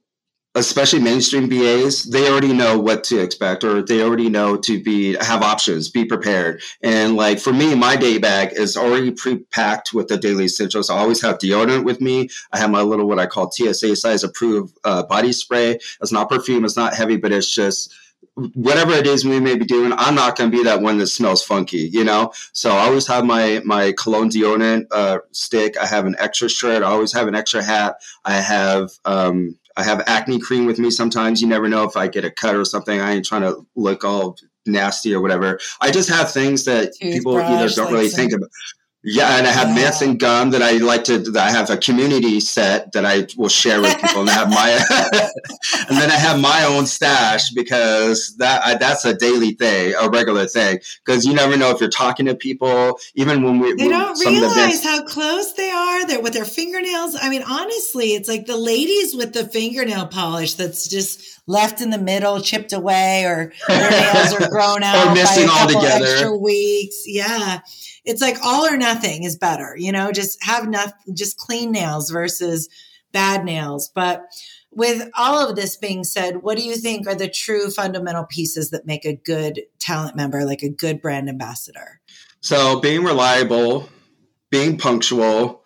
especially mainstream BAs, they already know what to expect or they already know to be have options, be prepared. And like for me, my day bag is already pre-packed with the daily essentials. I always have deodorant with me. I have my little what I call TSA size approved uh, body spray. It's not perfume, it's not heavy, but it's just whatever it is we may be doing, I'm not going to be that one that smells funky, you know. So I always have my my cologne deodorant uh, stick. I have an extra shirt. I always have an extra hat. I have um, I have acne cream with me sometimes. You never know if I get a cut or something. I ain't trying to look all nasty or whatever. I just have things that Toothbrush, people either don't really think about. Yeah, and I have yeah. and gum that I like to. I have a community set that I will share with people, and I have my, and then I have my own stash because that I, that's a daily thing, a regular thing. Because you never know if you're talking to people, even when we they don't realize how close they are. They're with their fingernails. I mean, honestly, it's like the ladies with the fingernail polish that's just left in the middle, chipped away, or their nails are grown out or missing by a couple altogether. extra weeks. Yeah it's like all or nothing is better, you know, just have nothing, just clean nails versus bad nails. But with all of this being said, what do you think are the true fundamental pieces that make a good talent member, like a good brand ambassador? So being reliable, being punctual,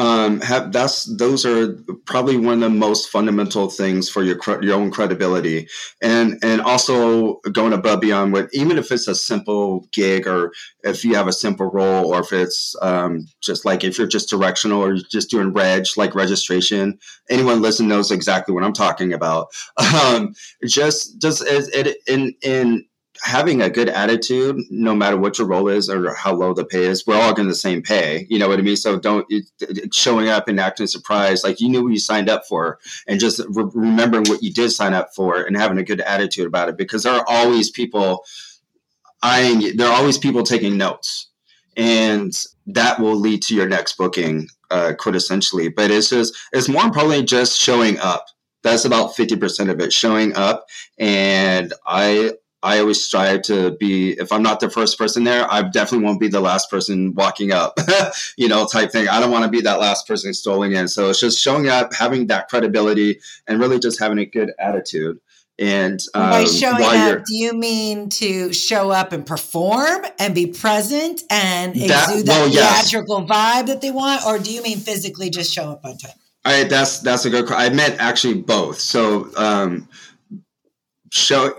um, have that's those are probably one of the most fundamental things for your your own credibility, and and also going above beyond what even if it's a simple gig or if you have a simple role or if it's um, just like if you're just directional or just doing reg like registration, anyone listening knows exactly what I'm talking about. Um, just just it, it in in having a good attitude, no matter what your role is or how low the pay is, we're all getting the same pay. You know what I mean? So don't it, showing up and acting surprised, like you knew what you signed up for, and just re- remembering what you did sign up for and having a good attitude about it, because there are always people eyeing. There are always people taking notes, and that will lead to your next booking, uh, quintessentially. But it's just it's more importantly just showing up. That's about fifty percent of it. Showing up, and I I always strive to be, if I'm not the first person there, I definitely won't be the last person walking up, you know, type thing. I don't want to be that last person strolling in. So it's just showing up, having that credibility, and really just having a good attitude. And um, by showing up, do you mean to show up and perform and be present and exude that, well, theatrical yes. vibe that they want, or do you mean physically just show up on time? I that's that's a good. I meant actually both. So um, show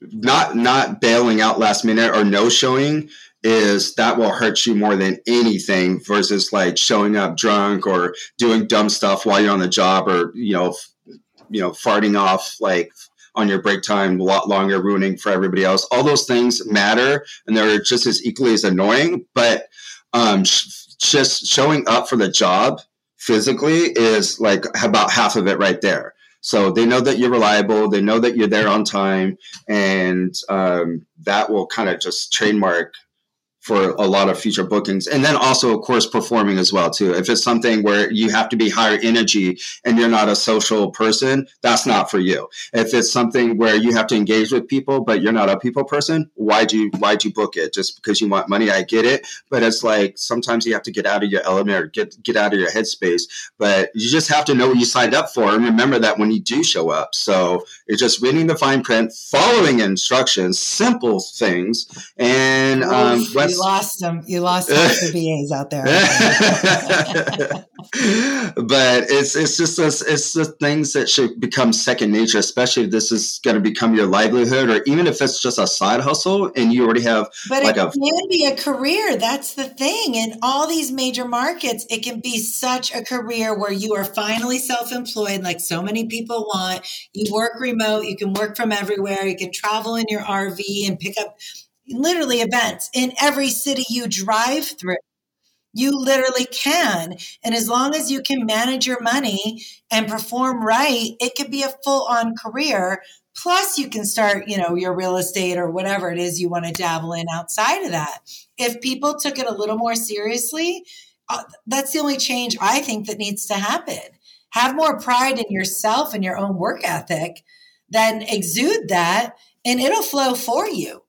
not not bailing out last minute or no showing is that will hurt you more than anything versus like showing up drunk or doing dumb stuff while you're on the job or you know f- you know farting off like on your break time a lot longer ruining for everybody else. All those things matter and they're just as equally as annoying but um, sh- just showing up for the job physically is like about half of it right there so they know that you're reliable. They know that you're there on time, and um, that will kind of just trademark for a lot of future bookings. And then also of course performing as well too. If it's something where you have to be higher energy and you're not a social person that's not for you. If it's something where you have to engage with people but you're not a people person why do you why'd you book it? Just because you want money i get it. But it's like sometimes you have to get out of your element or get get out of your headspace. But you just have to know what you signed up for and remember that when you do show up. So it's just reading the fine print following instructions simple things and um, you lost them. You lost the BAs out there. but it's it's just this, it's the things that should become second nature, especially if this is going to become your livelihood, or even if it's just a side hustle and you already have. But like it a, can be a career. That's the thing. In all these major markets, it can be such a career where you are finally self-employed, like so many people want. You work remote. You can work from everywhere. You can travel in your RV and pick up literally events in every city you drive through. You literally can. And as long as you can manage your money and perform right, it could be a full on career. Plus, you can start, you know, your real estate or whatever it is you want to dabble in outside of that. If people took it a little more seriously, uh, that's the only change I think that needs to happen. Have more pride in yourself and your own work ethic, then exude that, and it'll flow for you.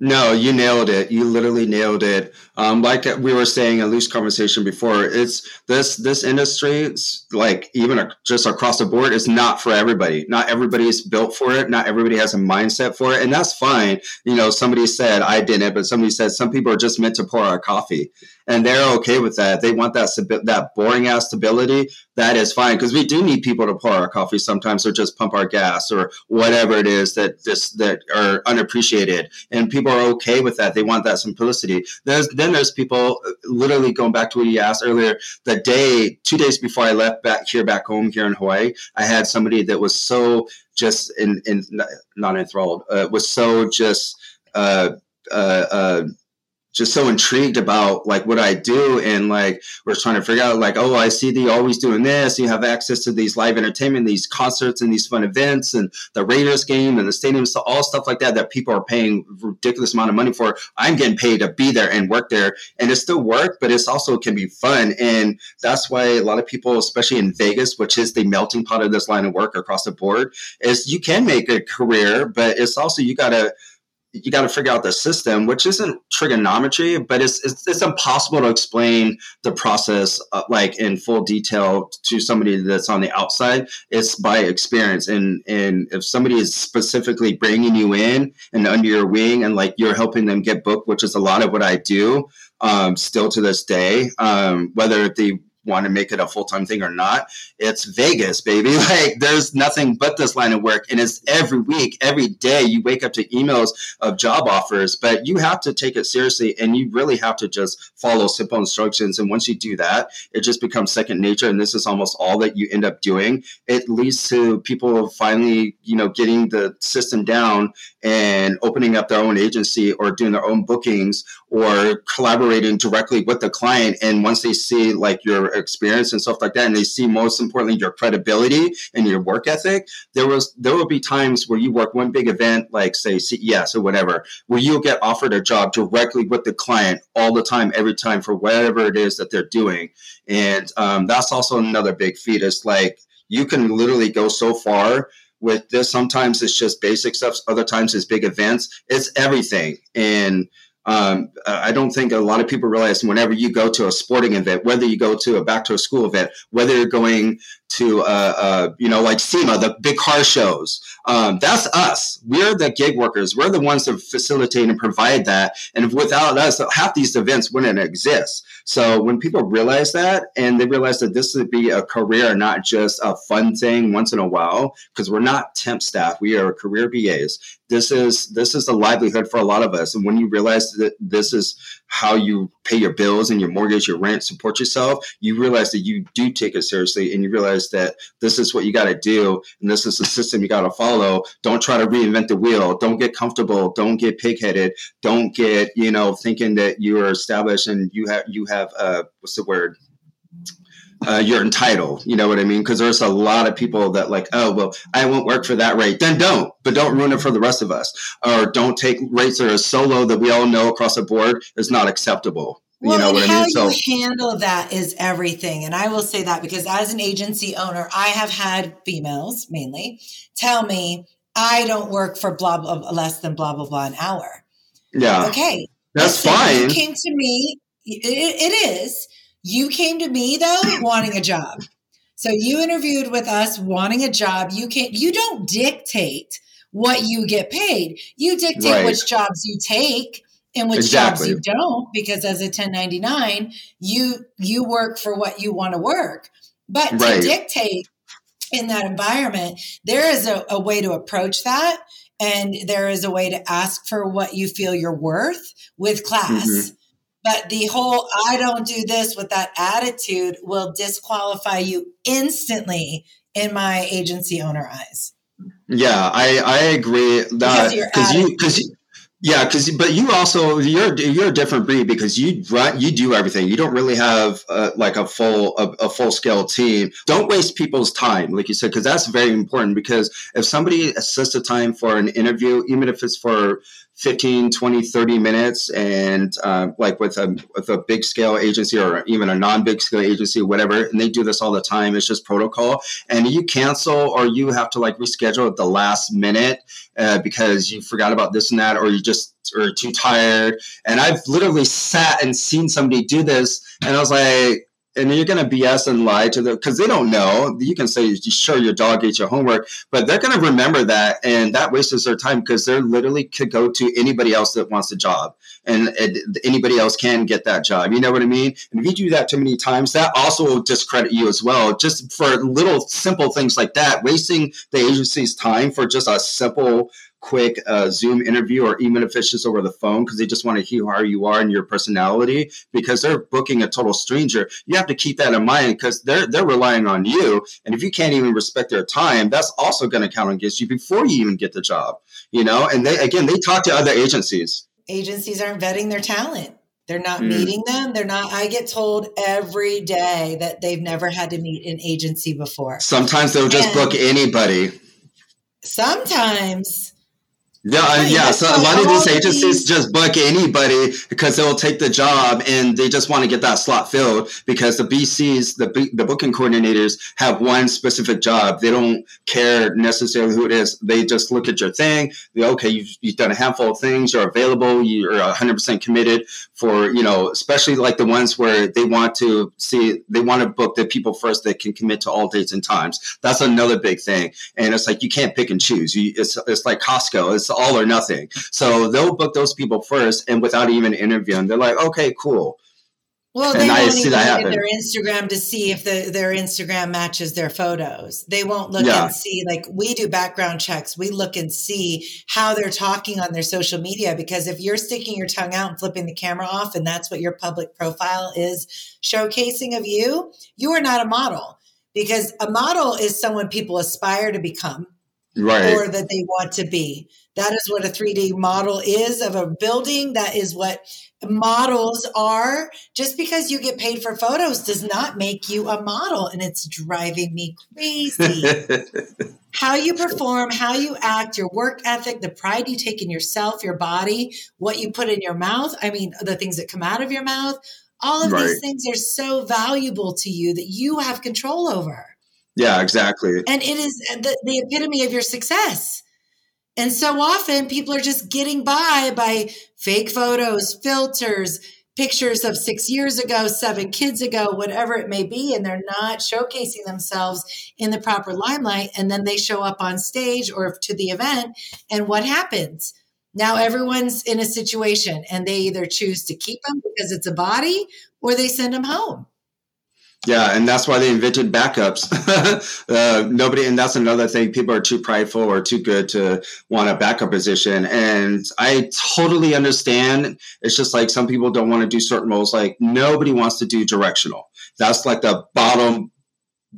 No, you nailed it. You literally nailed it. Um, like we were saying a loose conversation before, it's this this industry, it's like even just across the board, is not for everybody. Not everybody is built for it. Not everybody has a mindset for it, and that's fine. You know, somebody said I didn't, but somebody said some people are just meant to pour our coffee and they're okay with that. They want that that boring ass stability. That is fine because we do need people to pour our coffee sometimes, or just pump our gas, or whatever it is that this that are unappreciated. And people people are okay with that. They want that simplicity. There's then there's people uh, literally going back to what you asked earlier. The day, two days before I left back here, back home here in Hawaii, I had somebody that was so just in, in not enthralled, uh, was so just uh, uh, uh just so intrigued about like what I do and like we're trying to figure out like oh I see you always doing this. You have access to these live entertainment these concerts and these fun events and the Raiders game and the stadiums so all stuff like that that people are paying ridiculous amount of money for. I'm getting paid to be there and work there and it's still work but it's also can be fun and that's why a lot of people especially in Vegas which is the melting pot of this line of work across the board is you can make a career but it's also you got to you got to figure out the system, which isn't trigonometry, but it's, it's, it's impossible to explain the process uh, like in full detail to somebody that's on the outside. It's by experience, and and if somebody is specifically bringing you in and under your wing, and like you're helping them get booked, which is a lot of what I do, um, still to this day, um, whether they want to make it a full time thing or not. It's Vegas, baby. Like there's nothing but this line of work, and it's every week, every day. You wake up to emails of job offers, but you have to take it seriously, and you really have to just follow simple instructions. And once you do that, it just becomes second nature. And this is almost all that you end up doing. It leads to people finally, you know, getting the system down and opening up their own agency or doing their own bookings or collaborating directly with the client. And once they see like your experience and stuff like that, and they see most importantly your credibility and your work ethic, there was there will be times where you work one big event like say CES or whatever, where you'll get offered a job directly with the client all the time, every time for whatever it is that they're doing. And um, that's also another big feat. It's like you can literally go so far with this. Sometimes it's just basic stuff. Other times it's big events. It's everything. And um, I don't think a lot of people realize whenever you go to a sporting event, whether you go to a back to a school event, whether you're going to, uh, uh, you know, like SEMA, the big car shows, um, that's us. We're the gig workers. We're the ones that facilitate and provide that. And without us, half these events wouldn't exist. So when people realize that and they realize that this would be a career, not just a fun thing once in a while, because we're not temp staff, we are career BAs. This is this is a livelihood for a lot of us. And when you realize that this is how you pay your bills and your mortgage, your rent, support yourself, you realize that you do take it seriously and you realize that this is what you got to do and this is the system you got to follow. Don't try to reinvent the wheel. Don't get comfortable. Don't get pigheaded. Don't get, you know, thinking that you are established and you have, you have, uh, what's the word? uh, you're entitled. You know what I mean? Because there's a lot of people that like, oh, well, I won't work for that rate. Then don't, but don't ruin it for the rest of us. Or don't take rates that are so low that we all know across the board is not acceptable. Well, you know what I mean? So you handle that is everything. And I will say that because as an agency owner, I have had females mainly tell me I don't work for blah blah blah less than blah blah blah an hour. Yeah. Okay. That's fine. You came to me. it, it is you came to me though wanting a job. So you interviewed with us wanting a job. You can not you don't dictate what you get paid. You dictate right. which jobs you take and which exactly. jobs you don't because as a 1099 you you work for what you want to work. But right. to dictate in that environment, there is a, a way to approach that and there is a way to ask for what you feel you're worth with class. Mm-hmm. But the whole I don't do this with that attitude will disqualify you instantly in my agency owner eyes. Yeah, I, I agree that because you because yeah, because but you also you're you're a different breed because you run you do everything. You don't really have uh, like a full a, a, full scale team. Don't waste people's time, like you said, because that's very important. Because if somebody sets the time for an interview, even if it's for 15 20 30 minutes and uh, like with a, with a big scale agency or even a non-big scale agency whatever and they do this all the time it's just protocol. And you cancel or you have to like reschedule at the last minute uh, because you forgot about this and that or you just are too tired. And i've literally sat and seen somebody do this and i was like and you're going to BS and lie to them because they don't know. You can say, sure, your dog ate your homework, but they're going to remember that. And that wastes their time because they're literally could go to anybody else that wants a job and, and, anybody else can get that job. You know what I mean? And if you do that too many times, that also will discredit you as well, just for little simple things like that, wasting the agency's time for just a simple quick uh, Zoom interview or even if it's just over the phone because they just want to hear how you are and your personality because they're booking a total stranger. You have to keep that in mind because they're they're relying on you, and if you can't even respect their time, that's also going to count against you before you even get the job. You know, and they again they talk to other agencies. Agencies aren't vetting their talent. They're not mm. meeting them. They're not. I get told every day that they've never had to meet an agency before. Sometimes they'll just and book anybody. Sometimes yeah, yeah. So a lot of these agencies just book anybody because they'll take the job and they just want to get that slot filled because the BCs, the the booking coordinators, have one specific job. They don't care necessarily who it is. They just look at your thing. They okay, you've, you've done a handful of things. You're available. You're 100 percent committed for you know, especially like the ones where they want to see they want to book the people first that can commit to all dates and times. That's another big thing. And it's like you can't pick and choose. You, it's it's like Costco. It's all or nothing. So they'll book those people first, and without even interviewing, they're like, okay, cool. Well, they and won't even look at their Instagram to see if the, their Instagram matches their photos. They won't look yeah. and see, like we do background checks. We look and see how they're talking on their social media because if you're sticking your tongue out and flipping the camera off, and that's what your public profile is showcasing of you, you are not a model because a model is someone people aspire to become right. or that they want to be. That is what a 3D model is of a building. That is what models are. Just because you get paid for photos does not make you a model. And it's driving me crazy. how you perform, how you act, your work ethic, the pride you take in yourself, your body, what you put in your mouth. I mean, the things that come out of your mouth. All of right. these things are so valuable to you that you have control over. Yeah, exactly. And it is the, the epitome of your success. And so often people are just getting by by fake photos, filters, pictures of six years ago, seven kids ago, whatever it may be, and they're not showcasing themselves in the proper limelight. And then they show up on stage or to the event. And what happens? Now everyone's in a situation and they either choose to keep them because it's a body or they send them home. Yeah, and that's why they invented backups. uh, nobody, and that's another thing. People are too prideful or too good to want a backup position, and I totally understand. It's just like some people don't want to do certain roles. Like nobody wants to do directional. That's like the bottom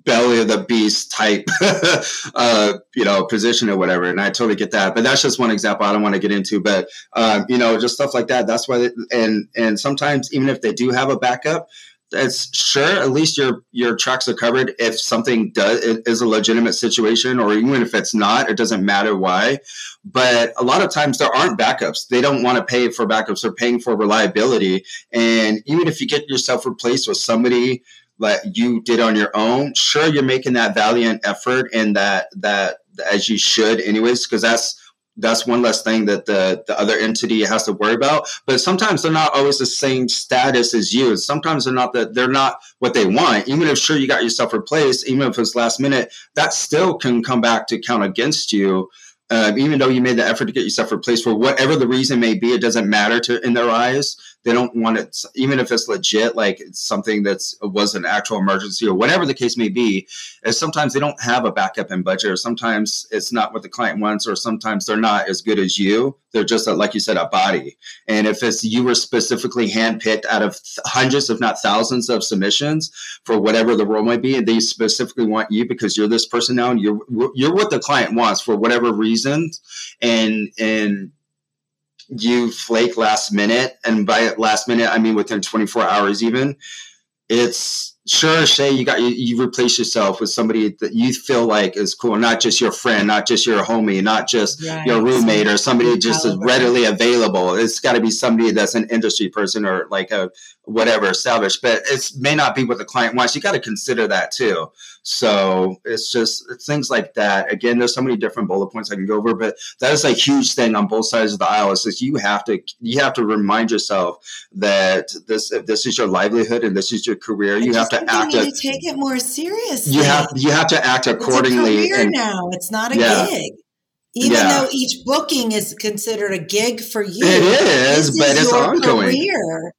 belly of the beast type, uh, you know, position or whatever. And I totally get that. But that's just one example. I don't want to get into, but um, you know, just stuff like that. That's why. They, and and sometimes even if they do have a backup it's sure at least your your tracks are covered if something does is a legitimate situation or even if it's not it doesn't matter why. But a lot of times there aren't backups. They don't want to pay for backups. They're paying for reliability. And even if you get yourself replaced with somebody that you did on your own sure you're making that valiant effort and that that as you should anyways because that's that's one less thing that the, the other entity has to worry about. But sometimes they're not always the same status as you. Sometimes they're not that they're not what they want. Even if sure you got yourself replaced, even if it's last minute, that still can come back to count against you. Uh, even though you made the effort to get yourself replaced for whatever the reason may be, it doesn't matter to in their eyes they don't want it even if it's legit like it's something that's was an actual emergency or whatever the case may be is sometimes they don't have a backup in budget or sometimes it's not what the client wants or sometimes they're not as good as you. They're just a, like you said a body. And if it's you were specifically handpicked out of hundreds if not thousands of submissions for whatever the role might be and they specifically want you because you're this person now and you're you're what the client wants for whatever reasons and and you flake last minute, and by last minute I mean within 24 hours, even it's sure say you got you, you replace yourself with somebody that you feel like is cool not just your friend not just your homie not just right. your roommate or somebody just is readily available it's got to be somebody that's an industry person or like a whatever established but it may not be what the client wants you got to consider that too So it's just things like that. Again, there's so many different bullet points I can go over, but that is a huge thing on both sides of the aisle. Is that you have to you have to remind yourself that this if this is your livelihood and this is your career, you have to act. You need to take it more seriously. You have you have to act accordingly. It's a career and, now. It's not a yeah. gig. Even yeah. though each booking is considered a gig for you, it is, but it's ongoing. Career.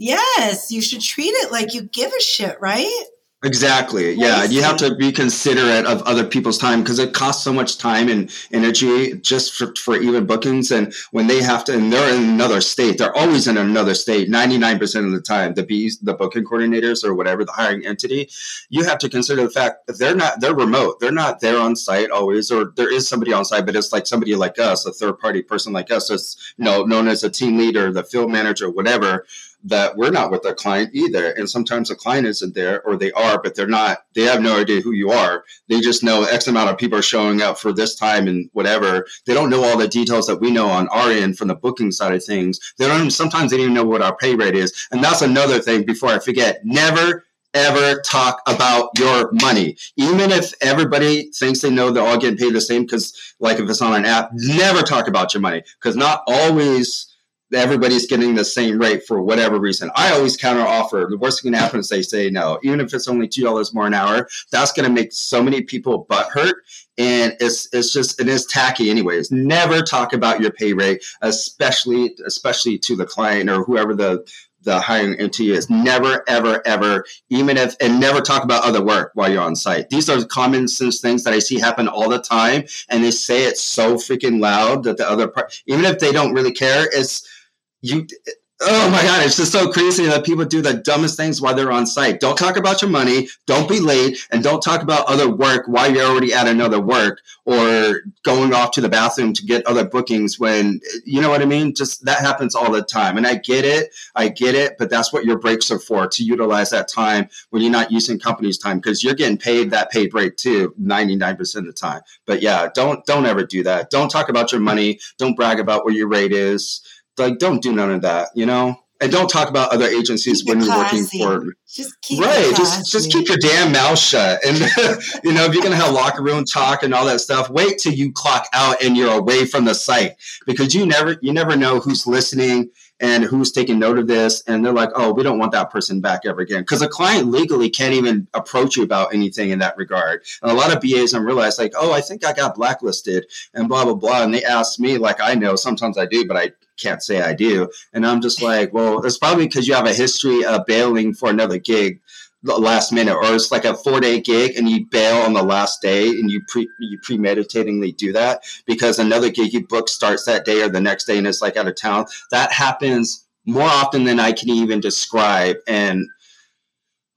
Yes, you should treat it like you give a shit, right? Exactly. Yeah. You have to be considerate of other people's time because it costs so much time and energy just for, for even bookings. And when they have to, and they're in another state, they're always in another state 99% of the time, the bees, the booking coordinators or whatever, the hiring entity, you have to consider the fact that they're not, they're remote. They're not there on site always, or there is somebody on site, but it's like somebody like us, a third party person like us, that's, you know, known as a team leader, the field manager, whatever that we're not with the client either. And sometimes the client isn't there or they are, but they're not, they have no idea who you are. They just know X amount of people are showing up for this time and whatever. They don't know all the details that we know on our end from the booking side of things. They don't sometimes they don't even know what our pay rate is. And that's another thing before I forget, never ever talk about your money. Even if everybody thinks they know they're all getting paid the same, because like if it's on an app, never talk about your money. Because not always everybody's getting the same rate for whatever reason. I always counter offer. The worst thing can happen is they say no, even if it's only two dollars more an hour. That's going to make so many people butt hurt, and it's it's just it is tacky anyways. Never talk about your pay rate, especially especially to the client or whoever the the hiring entity is. Never, ever, ever, even if, and never talk about other work while you're on site. These are common sense things that I see happen all the time, and they say it so freaking loud that the other part, even if they don't really care, it's you oh my god it's just so crazy that people do the dumbest things while they're on site. Don't talk about your money. Don't be late. And don't talk about other work while you're already at another work or going off to the bathroom to get other bookings when you know what i mean? Just that happens all the time. And i get it. I get it. But that's what your breaks are for to utilize that time when you're not using company's time because you're getting paid that paid break too 99% of the time. But yeah don't don't ever do that. Don't talk about your money. Don't brag about what your rate is like don't do none of that you know? And don't talk about other agencies when you're working for just keep right just just keep your damn mouth shut. And you know if you're gonna have locker room talk and all that stuff wait till you clock out and you're away from the site because you never you never know who's listening and who's taking note of this and they're like oh we don't want that person back ever again. Because a client legally can't even approach you about anything in that regard. And a lot of bas don't realize like oh i think i got blacklisted and blah blah blah. And they ask me like i know sometimes i do but i can't say I do. And I'm just like, well, it's probably because you have a history of bailing for another gig the last minute or it's like a four day gig and you bail on the last day and you pre you premeditatingly do that because another gig you book starts that day or the next day and it's like out of town that happens more often than i can even describe and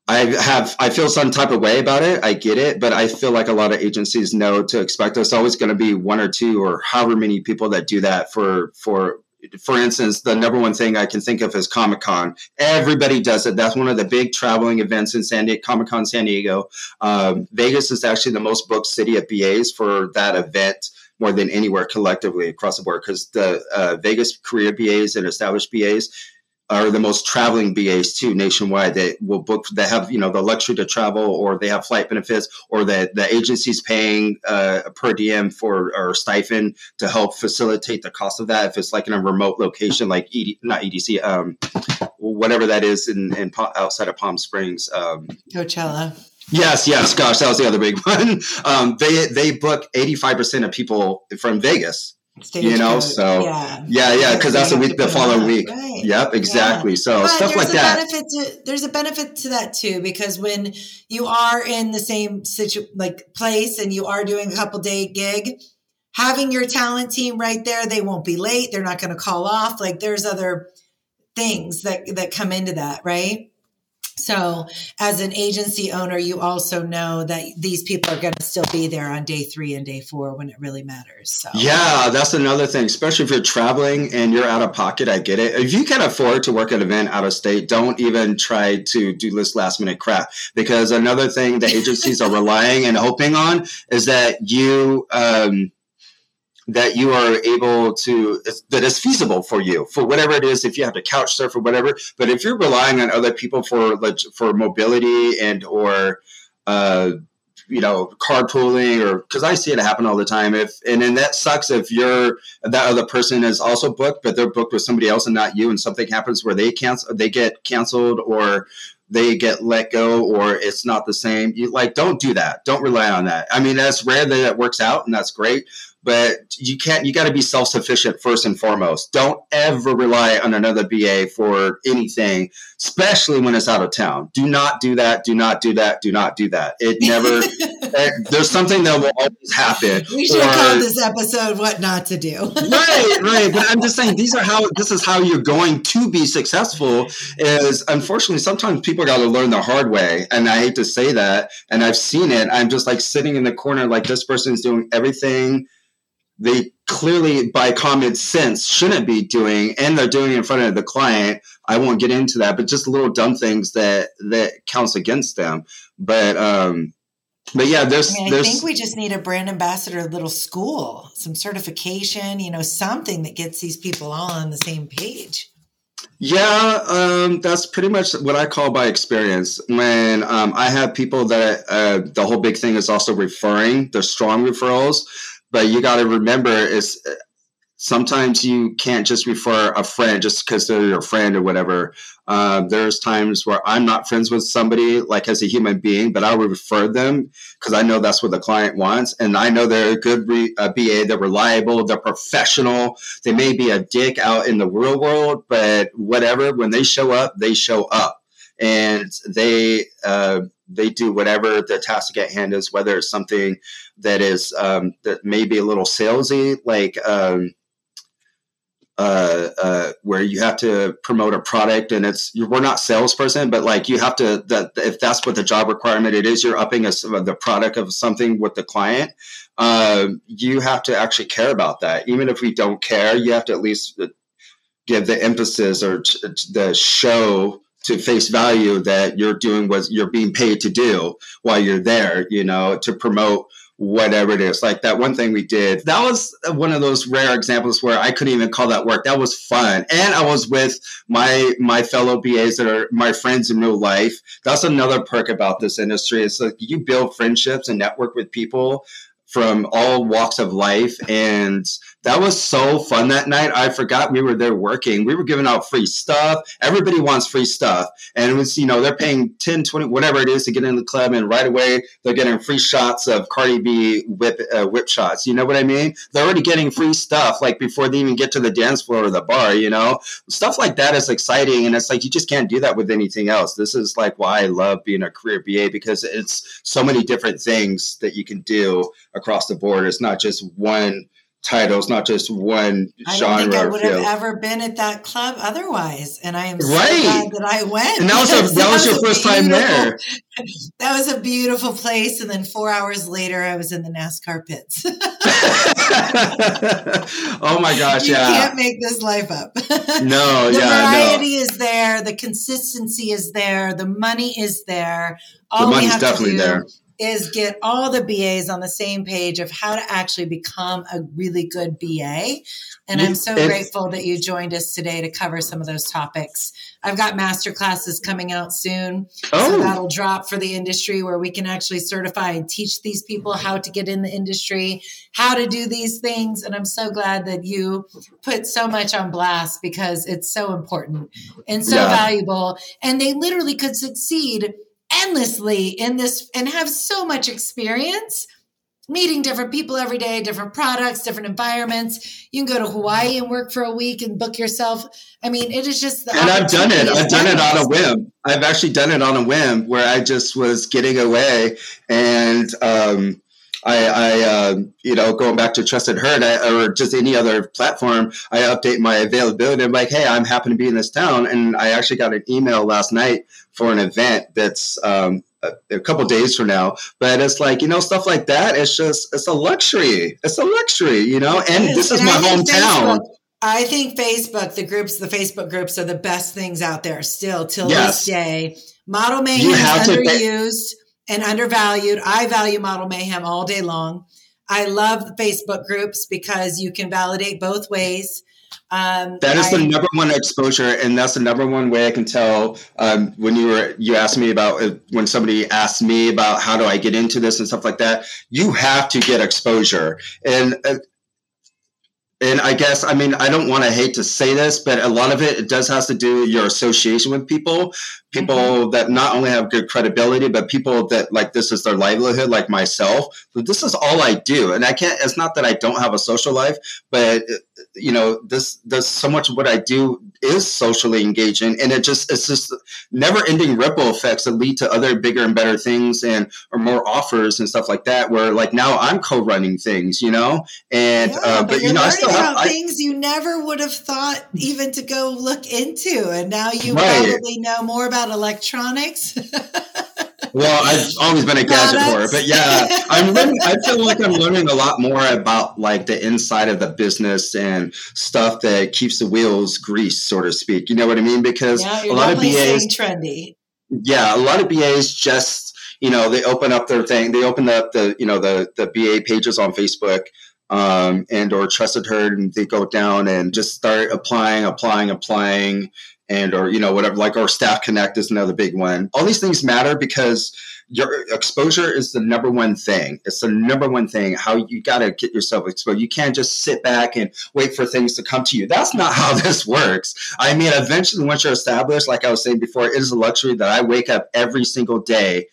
I have I feel some type of way about it. I get it, but I feel like a lot of agencies know to expect there's always going to be one or two or however many people that do that for for for instance, the number one thing I can think of is Comic Con. Everybody does it. That's one of the big traveling events in San Diego, Comic Con San Diego. Um, Vegas is actually the most booked city of BAs for that event more than anywhere collectively across the board because the uh, Vegas career BAs and established BAs are the most traveling BAs too nationwide that will book that have you know the luxury to travel or they have flight benefits or that the agency's paying uh, per diem for or stipend to help facilitate the cost of that if it's like in a remote location like ED, not EDC um, whatever that is in, in outside of Palm Springs um, Coachella. Yes, yes. Gosh, that was the other big one. Um, they they book eighty five percent of people from Vegas Stage you know, code. so yeah, yeah, yeah, because that's the week, the following week. Right. Yep, exactly. Yeah. So but stuff like that. Benefit to, there's a benefit to that too, because when you are in the same situ like place and you are doing a couple day gig, having your talent team right there, they won't be late. They're not going to call off. Like there's other things that that come into that, right? So, as an agency owner, you also know that these people are going to still be there on day three and day four when it really matters. So, yeah, that's another thing, especially if you're traveling and you're out of pocket. I get it. If you can afford to work an event out of state, don't even try to do this last minute crap because another thing that agencies are relying and hoping on is that you, um, that you are able to that is feasible for you for whatever it is if you have to couch surf or whatever but if you're relying on other people for for mobility and or uh, you know, carpooling or because I see it happen all the time. If and then that sucks if you're that other person is also booked, but they're booked with somebody else and not you, and something happens where they cancel, they get canceled or they get let go or it's not the same. You like don't do that. Don't rely on that. I mean, that's rare that it works out and that's great but you can't you got to be self-sufficient first and foremost. Don't ever rely on another ba for anything especially when it's out of town. Do not do that do not do that do not do that. It never it, there's something that will always happen we should or, call this episode what not to do. Right right but i'm just saying these are how this is how you're going to be successful is unfortunately sometimes people got to learn the hard way and i hate to say that and i've seen it. I'm just like sitting in the corner like this person is doing everything they clearly by common sense shouldn't be doing and they're doing it in front of the client. I won't get into that but just little dumb things that that counts against them. But um but yeah there's I, mean, I there's, think we just need a brand ambassador little school some certification you know something that gets these people all on the same page. Yeah, um, that's pretty much what I call by experience. When um, I have people that uh, the whole big thing is also referring, they're strong referrals but you got to remember is sometimes you can't just refer a friend just because they're your friend or whatever. Uh, there's times where I'm not friends with somebody like as a human being, but I would refer them because I know that's what the client wants, and I know they're a good re- a BA. They're reliable. They're professional. They may be a dick out in the real world, but whatever. When they show up, they show up and they uh, they do whatever the task at hand is, whether it's something that is um, that may be a little salesy, like um, uh, uh, where you have to promote a product and it's we're not salesperson, but like you have to that if that's what the job requirement it is, you're upping a, the product of something with the client. Uh, you have to actually care about that. Even if we don't care, you have to at least give the emphasis or the show to face value that you're doing what you're being paid to do while you're there, you know, to promote whatever it is. Like that one thing we did, that was one of those rare examples where I couldn't even call that work. That was fun. And I was with my my fellow BAs that are my friends in real life. That's another perk about this industry. It's like you build friendships and network with people from all walks of life and that was so fun that night. I forgot we were there working. We were giving out free stuff. Everybody wants free stuff. And it was, you know, they're paying 10, 20, whatever it is to get in the club. And right away, they're getting free shots of Cardi B whip, uh, whip shots. You know what I mean? They're already getting free stuff like before they even get to the dance floor or the bar, you know? Stuff like that is exciting. And it's like, you just can't do that with anything else. This is like why I love being a career BA because it's so many different things that you can do across the board. It's not just one titles, not just one I genre. I don't think I would have ever been at that club otherwise, and I am so right. glad that I went. And that was a, that, that was, was your first time there. That was a beautiful place, and then four hours later, I was in the NASCAR pits. oh my gosh! You yeah, can't make this life up. No, the yeah, variety no. is there, the consistency is there, the money is there. All the money's definitely there is get all the BAs on the same page of how to actually become a really good BA. And I'm so grateful that you joined us today to cover some of those topics. I've got master classes coming out soon. Oh. So that'll drop for the industry where we can actually certify and teach these people how to get in the industry, how to do these things. And I'm so glad that you put so much on blast because it's so important and so yeah. valuable. And they literally could succeed endlessly in this and have so much experience meeting different people every day, different products, different environments. You can go to Hawaii and work for a week and book yourself. I mean, it is just And I've done it. I've done it on a whim. I've actually done it on a whim where I just was getting away and um, I, I uh, you know, going back to Trusted Herd I, or just any other platform, I update my availability. I'm like, hey, I'm happen to be in this town, and I actually got an email last night for an event that's um, a, a, couple days from now. But it's like you know stuff like that. It's just it's a luxury. It's a luxury, you know. And this is and my hometown. Facebook, I think Facebook, the groups, the Facebook groups are the best things out there still till yes. this day. Model Mayhem is underused and undervalued. I value Model Mayhem all day long. I love the Facebook groups because you can validate both ways. Um, that is I, the number one exposure, and that's the number one way I can tell. Um, when you were you asked me about uh, when somebody asked me about how do I get into this and stuff like that, you have to get exposure, and uh, and I guess I mean I don't want to hate to say this, but a lot of it, it does has to do with your association with people, people mm-hmm. that not only have good credibility, but people that like this is their livelihood, like myself. But this is all I do, and I can't. It's not that I don't have a social life, but you know this does so much of what I do is socially engaging, and it just it's just never ending ripple effects that lead to other bigger and better things and or more offers and stuff like that. Where like now I'm co-running things, you know, and yeah, uh, but, but you know I still have I, things you never would have thought even to go look into, and now you right. probably know more about electronics. well, I've always been a gadget whore, but yeah, I'm learning, I feel like I'm learning a lot more about like the inside of the business and stuff that keeps the wheels greased, so to speak. You know what I mean? Because yeah, a lot of BAs trendy. Yeah, a lot of BAs just you know they open up their thing. They open up the you know the the BA pages on Facebook. Um, and or Trusted Herd and they go down and just start applying applying applying and or you know whatever like our staff connect is another big one. All these things matter because your exposure is the number one thing. It's the number one thing how you got to get yourself exposed. You can't just sit back and wait for things to come to you. That's not how this works. I mean eventually once you're established like i was saying before it is a luxury that i wake up every single day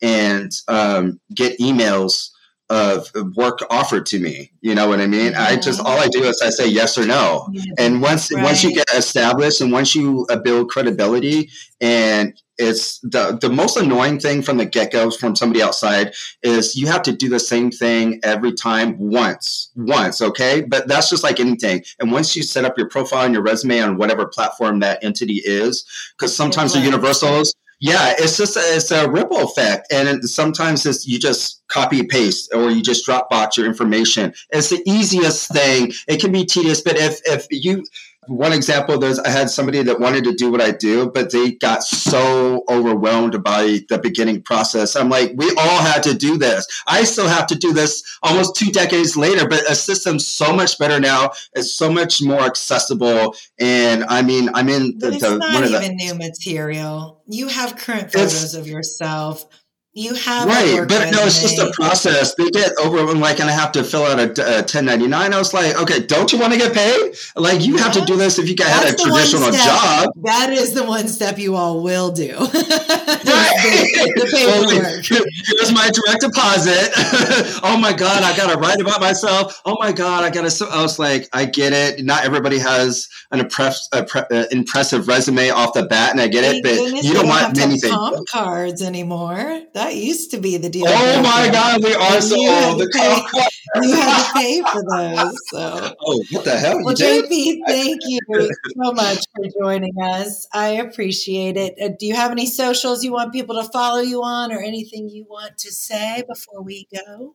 and um, get emails of work offered to me. You know what I mean? I just all I do is I say yes or no. And once right. once you get established and once you uh, build credibility and it's the the most annoying thing from the get go from somebody outside is you have to do the same thing every time once once okay but that's just like anything and once you set up your profile and your resume on whatever platform that entity is because sometimes the universals yeah, it's just a, it's a ripple effect, and it, sometimes it's you just copy paste or you just Dropbox your information. It's the easiest thing. It can be tedious, but if if you one example, there's I had somebody that wanted to do what I do, but they got so overwhelmed by the beginning process. I'm like, we all had to do this. I still have to do this almost two decades later, but a system's so much better now. It's so much more accessible. And I mean, I'm in the, it's the, not even the, new material. You have current photos of yourself you have right, but no, it's just a process. They get overwhelmed, like, and I have to fill out a, a 1099. I was like, okay, don't you want to get paid? Like, you yeah. have to do this if you got had a traditional job. That is the one step you all will do. right. the, the paperwork. Well, here's my direct deposit. oh my god, I got to write about myself. Oh my god, I got to. I was like, I get it. Not everybody has an impress, uh, impressive resume off the bat, and I get it, but you don't want many things. cards anymore. That used to be the deal. Oh my God, we are so old. The pay, you had to pay for those. So. Oh, what the hell? Well, JP, thank you so much for joining us. I appreciate it. Uh, do you have any socials you want people to follow you on, or anything you want to say before we go?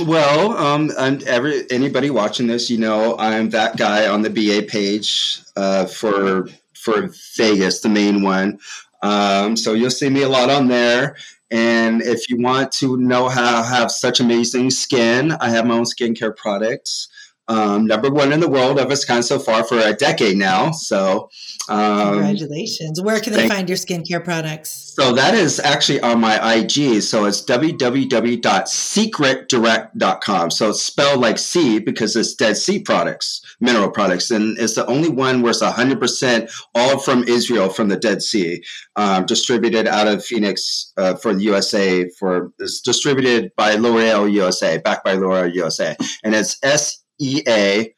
Well, um, and every anybody watching this, you know, I'm that guy on the BA page uh, for for Vegas, the main one. Um, so you'll see me a lot on there. And if you want to know how I have such amazing skin, I have my own skincare products. Um, number one in the world of its kind so far for a decade now. So, um, congratulations. Where can they find your skincare products? So, that is actually on my IG. So, it's www.seacretdirect.com. So, it's spelled like C because it's Dead Sea products, mineral products. And it's the only one where it's 100% all from Israel from the Dead Sea, um, distributed out of Phoenix uh, for the USA. For It's distributed by L'Oreal USA, backed by L'Oreal USA. And it's S E A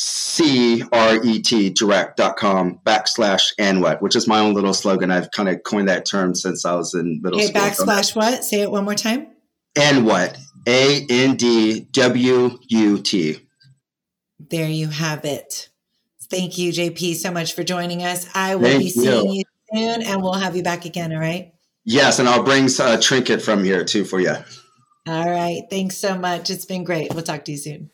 C R E T direct.com backslash and what, which is my own little slogan. I've kind of coined that term since I was in middle okay, school. Backslash what? Say it one more time. And what? A N D W U T. There you have it. Thank you, JP, so much for joining us. I will Thank be seeing you. you soon and we'll have you back again. All right. Yes. And I'll bring a trinket from here too for you. All right. Thanks so much. It's been great. We'll talk to you soon.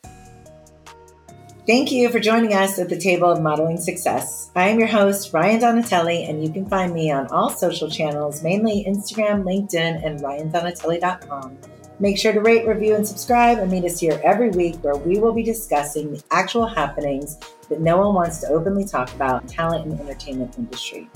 Thank you for joining us at the table of modeling success. I am your host, Rian Donatelli, and you can find me on all social channels, mainly Instagram, LinkedIn, and riandonatelli.com. Make sure to rate, review, and subscribe and meet us here every week where we will be discussing the actual happenings that no one wants to openly talk about in the talent and entertainment industry.